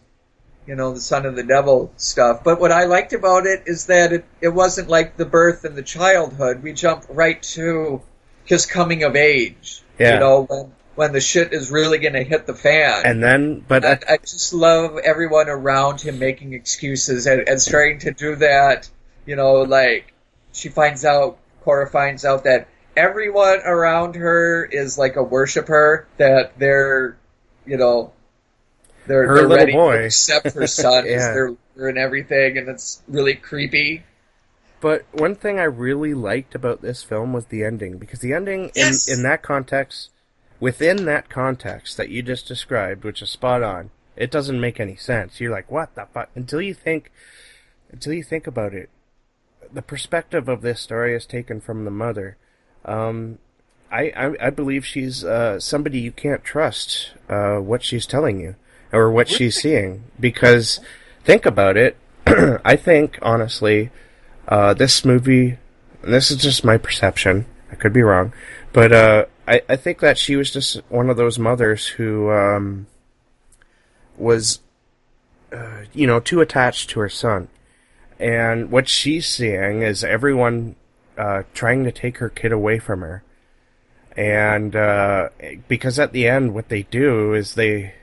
S2: you know, the son of the devil stuff. But what I liked about it is that it it wasn't like the birth and the childhood. We jump right to his coming of age.
S1: Yeah.
S2: You know when when the shit is really going to hit the fan.
S1: And then, but
S2: I, I just love everyone around him making excuses and, and starting to do that. You know, like she finds out, Cora finds out that everyone around her is like a worshiper. That they're, you know, they're,
S1: Her
S2: they're
S1: little
S2: ready
S1: boy.
S2: to accept her son as
S1: Yeah.
S2: their leader and everything, and it's really creepy.
S1: But one thing I really liked about this film was the ending because the ending
S2: Yes!
S1: in in that context, within that context that you just described, which is spot on, it doesn't make any sense. You're like, what the fuck? Until you think, until you think about it, the perspective of this story is taken from the mother. Um, I, I I believe she's uh, somebody you can't trust uh, what she's telling you or what she's seeing because think about it. I think honestly, uh, this movie, and this is just my perception. I could be wrong, but uh, I I think that she was just one of those mothers who um, was, uh, you know, too attached to her son, and what she's seeing is everyone uh, trying to take her kid away from her. And uh, because at the end, what they do is they.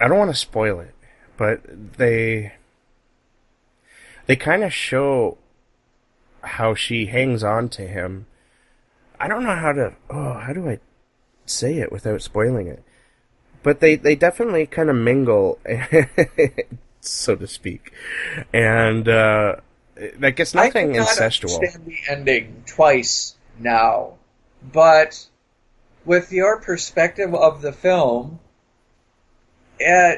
S1: I don't want to spoil it, but they. They kind of show how she hangs on to him. I don't know how to. Oh, how do I say it without spoiling it? But they, they definitely kind of mingle, so to speak. And, uh, like, gets nothing
S2: I cannot
S1: incestual.
S2: understand the ending twice now, but with your perspective of the film, uh,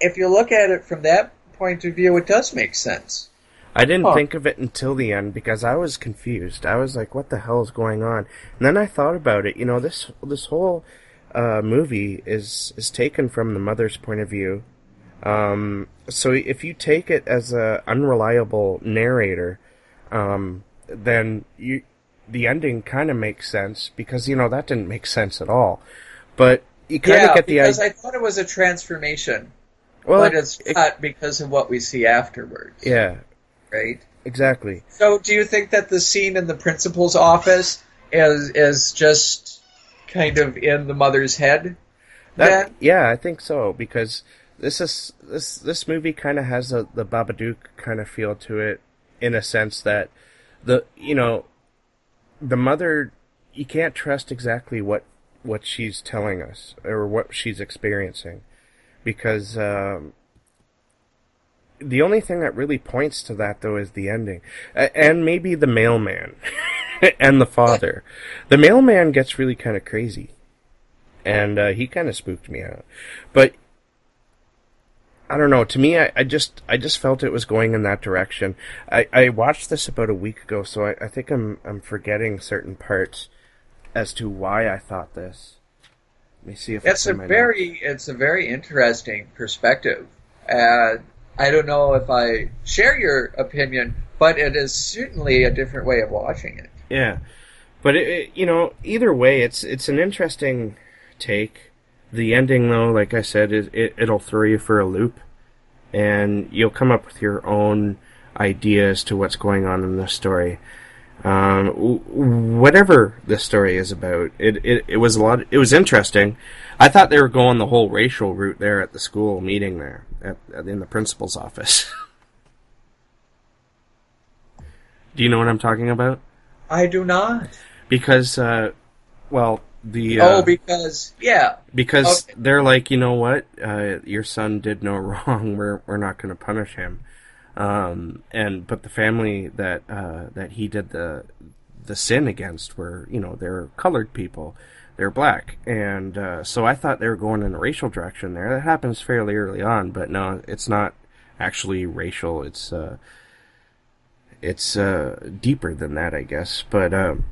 S2: if you look at it from that point of view, it does make sense.
S1: I didn't
S2: Huh.
S1: think of it until the end because I was confused. I was like, "What the hell is going on?" And then I thought about it. You know, this this whole uh, movie is is taken from the mother's point of view. Um, so if you take it as a unreliable narrator, um, then you the ending kind of makes sense because you know that didn't make sense at all. But you kind of
S2: yeah,
S1: get the
S2: because
S1: idea.
S2: I thought it was a transformation,
S1: Well,
S2: but
S1: it-
S2: it's not because of what we see afterwards,
S1: yeah,
S2: right?
S1: exactly.
S2: So, do you think that the scene in the principal's office is is just kind of in the mother's head?
S1: That,
S2: then?
S1: yeah, I think so because this is this this movie kind of has a, the Babadook kind of feel to it in a sense that the you know the mother you can't trust exactly what what she's telling us or what she's experiencing. Because um, the only thing that really points to that though is the ending. And maybe the mailman and the father. The mailman gets really kind of crazy. And uh, he kind of spooked me out. But I don't know. To me, I, I just I just felt it was going in that direction. I, I watched this about a week ago, so I, I think I'm I'm forgetting certain parts as to why I thought this. Let me see if
S2: It's a very it's a very interesting perspective. And I don't know if I share your opinion, but it is certainly a different way of watching it.
S1: Yeah, but it, it, you know, either way, it's it's an interesting take. The ending, though, like I said, it, it it'll throw you for a loop, and you'll come up with your own ideas to what's going on in the story. Um, whatever the story is about, it, it it was a lot. It was interesting. I thought they were going the whole racial route there at the school meeting there at, at in the principal's office. Do you know what I'm talking about?
S2: I do not.
S1: because uh, well the uh,
S2: oh, because yeah,
S1: because
S2: Okay.
S1: they're like you know what? Uh, your son did no wrong. We're we're not going to punish him. Um, and but the family that uh, that he did the the sin against were you know they're colored people. They're black. And uh, so I thought they were going in a racial direction there. That happens fairly early on but no it's not actually racial. It's uh, it's uh, deeper than that I guess. But um,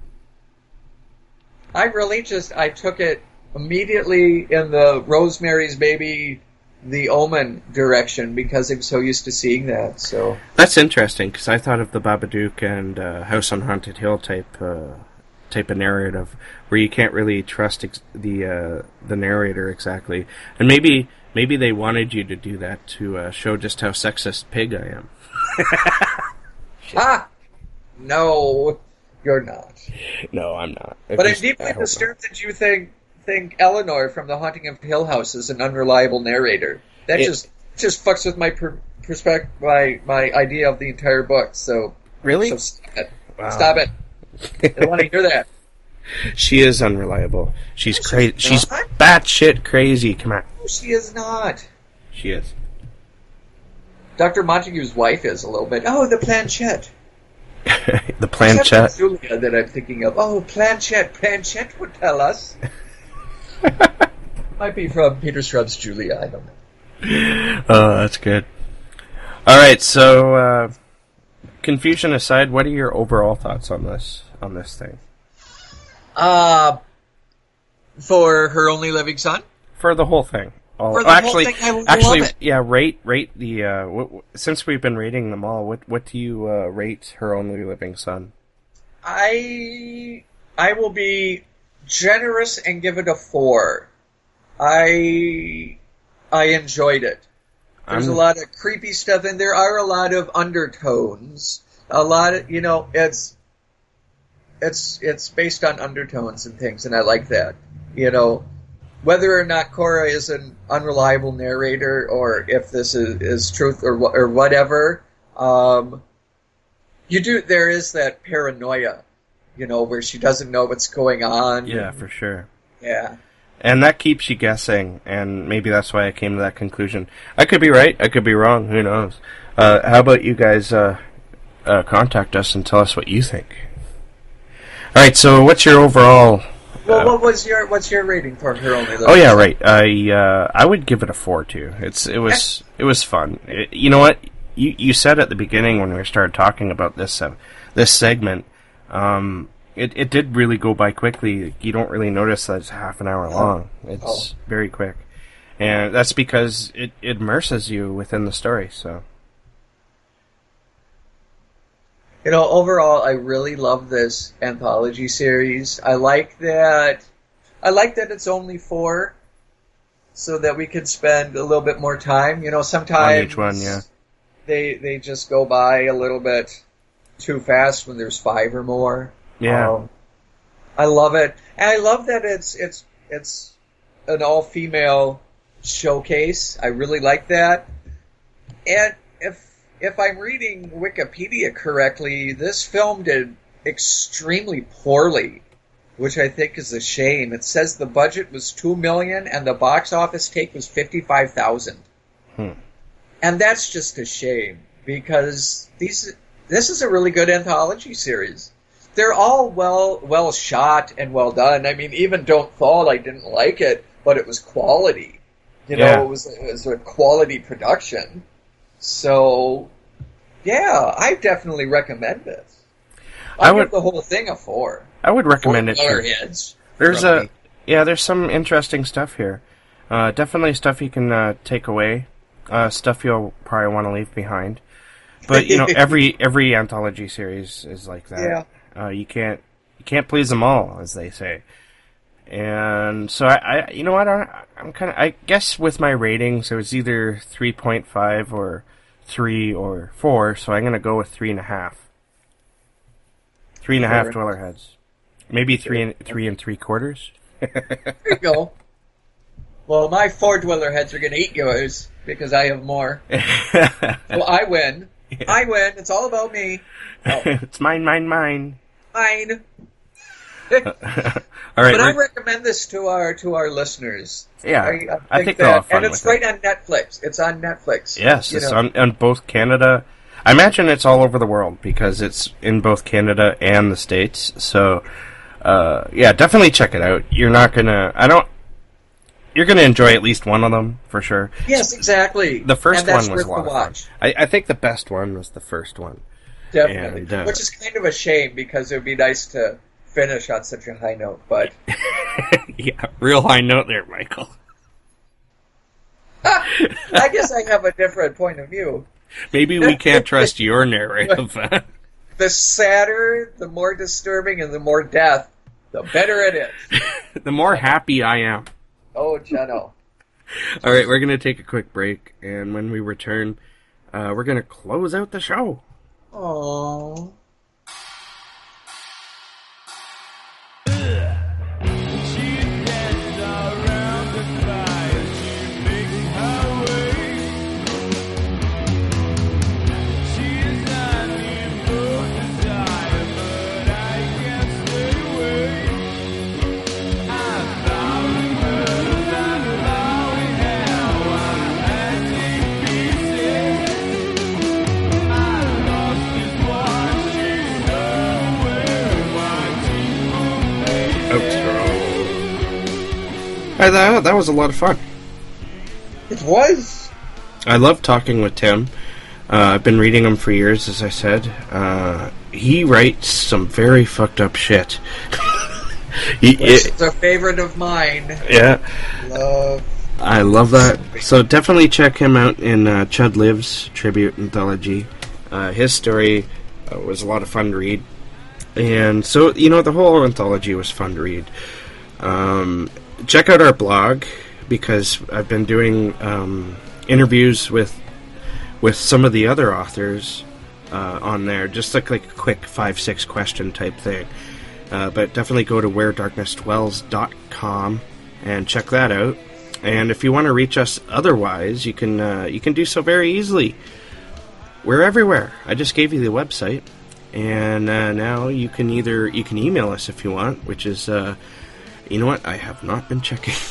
S2: I really just I took it immediately in the Rosemary's Baby, The Omen direction because I'm so used to seeing that. So
S1: That's interesting because I thought of the Babadook and uh, House on Haunted Hill type uh, type of narrative where you can't really trust ex- the uh, the narrator exactly, and maybe maybe they wanted you to do that to uh, show just how sexist pig I am.
S2: ah, no, you're not.
S1: No, I'm not.
S2: But I'm
S1: least I
S2: deeply
S1: hope not.
S2: disturbed that you think think Eleanor from The Haunting of Hill House is an unreliable narrator. That
S1: It-
S2: just just fucks with my per- perspective, my my idea of the entire book. So
S1: Really?
S2: so stop it.
S1: Wow.
S2: Stop it. I don't want to hear that.
S1: She is unreliable. She's crazy. She's
S2: not.
S1: batshit crazy. Come on,
S2: No, she is not.
S1: she is.
S2: Dr. Montague's wife is a little bit. Oh, the planchette.
S1: the planchette.
S2: Julia that I'm thinking of. Oh, planchette. Planchette would tell us. Might be from Peter Straub's Julia. I don't know.
S1: Oh, that's good. All right, so uh, confusion aside, what are your overall thoughts on this on this thing
S2: Uh, for her only living son.
S1: for the whole thing? All, oh,
S2: whole
S1: actually,
S2: thing,
S1: actually, yeah. Rate rate the uh, what- since we've been rating them all. What what do you uh, rate her only living son?
S2: I I will be generous and give it a four. I I enjoyed it. There's
S1: I'm-
S2: a lot of creepy stuff, and there are a lot of undertones. A lot of you know, it's it's it's based on undertones and things, and I like that. You know, whether or not Cora is an unreliable narrator, or if this is, is truth or or whatever, um, you do. There is that paranoia, you know, where she doesn't know what's going on.
S1: Yeah, for sure.
S2: Yeah.
S1: And that keeps you guessing, and maybe that's why I came to that conclusion. I could be right, I could be wrong, who knows. Uh, how about you guys uh, uh, contact us and tell us what you think? Alright, so what's your overall...
S2: Well,
S1: uh,
S2: what was your what's your rating for her only?
S1: oh yeah, right. I uh, I would give it a four too. It's it was it was fun. It- you know what? You you said at the beginning when we started talking about this uh, this segment, um, it it did really go by quickly. You don't really notice that it's half an hour long. It's very quick, and that's because it, it immerses you within the story. So
S2: You know, overall, I really love this anthology series. I like that. I like that it's only four, so that we can spend a little bit more time. You know,
S1: on
S2: sometimes
S1: each one, yeah.
S2: they they just go by a little bit too fast when there's five or more.
S1: Yeah.
S2: Um, I love it, and I love that it's it's it's an all female showcase. I really like that. And if if I'm reading Wikipedia correctly, this film did extremely poorly, which I think is a shame. It says the budget was two million and the box office take was fifty five thousand.
S1: Hmm.
S2: And that's just a shame because these this is a really good anthology series. They're all well well shot and well done. I mean, even Don't Fall, I didn't like it, but it was quality. You know, it was it was a quality production. So, yeah, I definitely recommend this. I,
S1: I
S2: would
S1: would-
S2: give the whole thing a four.
S1: I would recommend it.
S2: Four
S1: too.
S2: heads.
S1: There's
S2: from
S1: a
S2: me.
S1: yeah, there's some interesting stuff here. Uh, definitely stuff you can uh, take away. Uh, stuff you'll probably want to leave behind. But you know, every every anthology series is like that.
S2: Yeah.
S1: Uh, you can't you can't please them all, as they say. And so I, I you know what, I, I'm kind of I guess with my ratings it was either three point five or three or four, so I'm gonna go with three and a half. Three and a half dweller heads. Maybe three and three and three quarters.
S2: There you go. Well, my four dweller heads are going to eat yours because I have more. well, I win. I win. It's all about me. Oh.
S1: it's mine, mine, mine.
S2: fine.
S1: All right,
S2: but I recommend this to our to our listeners.
S1: Yeah,
S2: I,
S1: I think they'll have fun
S2: and it's right on Netflix. It's on Netflix.
S1: Yes, it's
S2: know.
S1: on, on both Canada. I imagine it's all over the world because it's in both Canada and the states. So, uh, yeah, definitely check it out. You're not gonna. I don't. You're gonna enjoy at least one of them for sure.
S2: Yes, exactly.
S1: The first one was a lot
S2: the
S1: of fun.
S2: watch.
S1: I, I think the best one was the first one.
S2: Definitely.
S1: And, uh,
S2: Which is kind of a shame because it would be nice to finish on such a high note. But
S1: yeah, real high note there, Michael.
S2: I guess I have a different point of view.
S1: Maybe we can't trust your narrative.
S2: The sadder, the more disturbing, and the more death, the better it is.
S1: the more happy I am.
S2: Oh, Jeno.
S1: All right, we're gonna take a quick break, and when we return, uh, we're gonna close out the show.
S2: Oh.
S1: Uh, that, that was a lot of fun.
S2: It was.
S1: I love talking with Tim. Uh, I've been reading him for years, as I said. Uh, he writes some very fucked up shit. he,
S2: Which
S1: it-
S2: is a favorite of mine.
S1: yeah,
S2: Love.
S1: I love that. So definitely check him out in uh, Chud Lives tribute anthology. Uh, his story uh, was a lot of fun to read, and so you know the whole anthology was fun to read. Um, check out our blog because I've been doing um, interviews with with some of the other authors uh, on there, just like like a quick five six question type thing. Uh, but definitely go to wheredarknessdwells.com and check that out. And if you want to reach us otherwise, you can uh, you can do so very easily. We're everywhere. I just gave you the website, and uh, now you can either you can email us if you want, which is uh, you know what I have not been checking.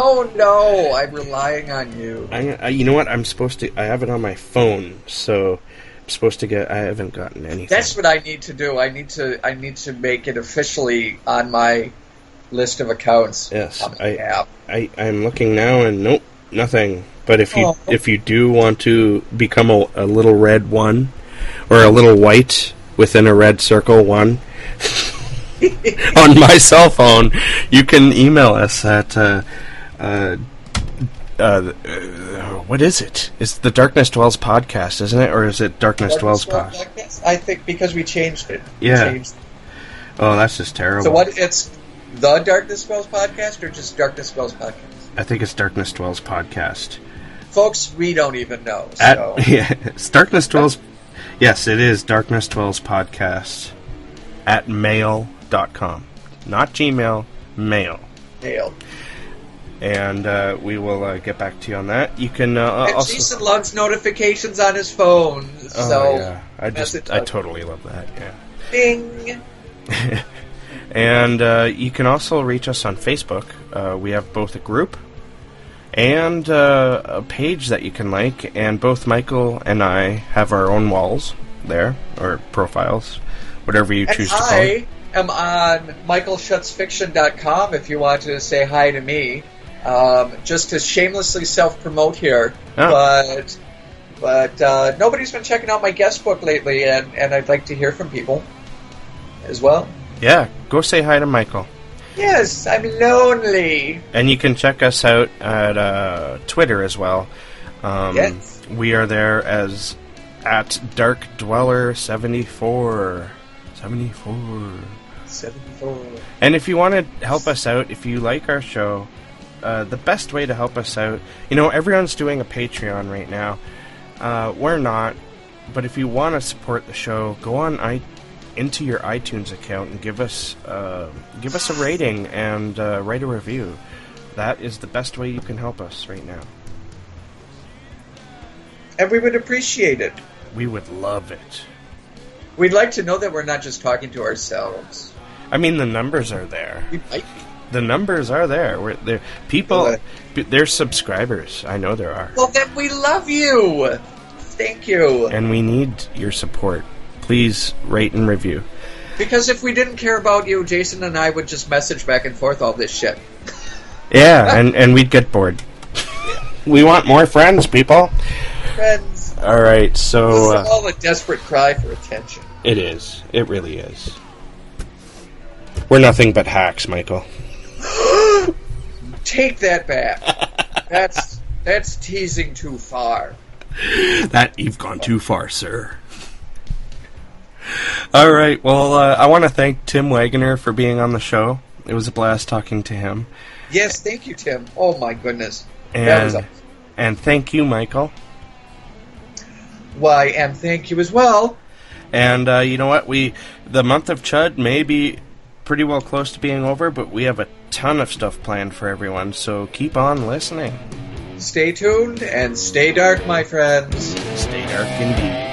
S2: Oh no, I'm relying on you.
S1: I, I, you know what I'm supposed to. I have it on my phone, so I'm supposed to get. I haven't gotten anything.
S2: That's what I need to do. I need to. I need to make it officially on my list of accounts.
S1: Yes, I,
S2: app.
S1: I I'm looking now, and nope, nothing. But if you
S2: Oh.
S1: if you do want to become a, a little red one, or a little white within a red circle one, on my cell phone, you can email us at uh, uh, uh, uh, what is it? It's the Darkness Dwells podcast, isn't it, or is it Darkness Dwells pod?
S2: Podcast? I think because we changed it.
S1: Yeah.
S2: changed-
S1: Oh, that's just terrible.
S2: So what? It's the Darkness Dwells podcast or just Darkness Dwells podcast?
S1: I think it's Darkness Dwells podcast.
S2: Folks, we don't even know.
S1: At, yeah, it's Darkness Dwells. Yes, it is Darkness Dwells podcast at mail.com. Not Gmail, mail.
S2: Mail.
S1: And uh, we will uh, get back to you on that. You can uh,
S2: and
S1: also.
S2: Jason loves notifications on his phone.
S1: Oh,
S2: so
S1: yeah. I just, I totally love that. Yeah.
S2: Ding.
S1: And uh, you can also reach us on Facebook. Uh, we have both a group and uh, a page that you can like, and both Michael and I have our own walls there, or profiles, whatever you
S2: And
S1: choose to call it.
S2: Am on michaelshutsfiction.com if you want to say hi to me. Um, just to shamelessly self promote here.
S1: Oh.
S2: But but uh, nobody's been checking out my guest book lately, and, and I'd like to hear from people as well.
S1: Yeah, go say hi to Michael.
S2: Yes, I'm lonely.
S1: And you can check us out at uh, Twitter as well. Um,
S2: Yes.
S1: We are there as at Dark Dweller 74. 74.
S2: 74.
S1: And if you want to help us out, if you like our show, uh, the best way to help us out, you know, everyone's doing a Patreon right now. Uh, we're not, but if you want to support the show, go on i into your iTunes account and give us uh, give us a rating and uh, write a review. That is the best way you can help us right now.
S2: And we would appreciate it.
S1: We would love it.
S2: We'd like to know that we're not just talking to ourselves.
S1: I mean, the numbers are there.
S2: We might be.
S1: The numbers are there. We're, they're, people, there's subscribers. I know there are.
S2: Well, then we love you. Thank you.
S1: And we need your support. Please rate and review.
S2: Because if we didn't care about you, Jason and I would just message back and forth all this shit.
S1: Yeah, and, and we'd get bored. we want more friends, people.
S2: Friends.
S1: All right, so
S2: This
S1: uh,
S2: is all a desperate cry for attention.
S1: it is. It really is. We're nothing but hacks, Michael.
S2: Take that back. that's that's teasing too far.
S1: that you've gone too far, sir. All right. Well, uh, I want to thank Tim Waggoner for being on the show. It was a blast talking to him,
S2: Yes, thank you, Tim. Oh my goodness. that was
S1: and and thank you, Michael.
S2: why, and thank you as well.
S1: And uh, you know what? We the month of Chud may be pretty well close to being over, but we have a ton of stuff planned for everyone. So keep on listening.
S2: Stay tuned and stay dark, my friends.
S1: Stay dark indeed.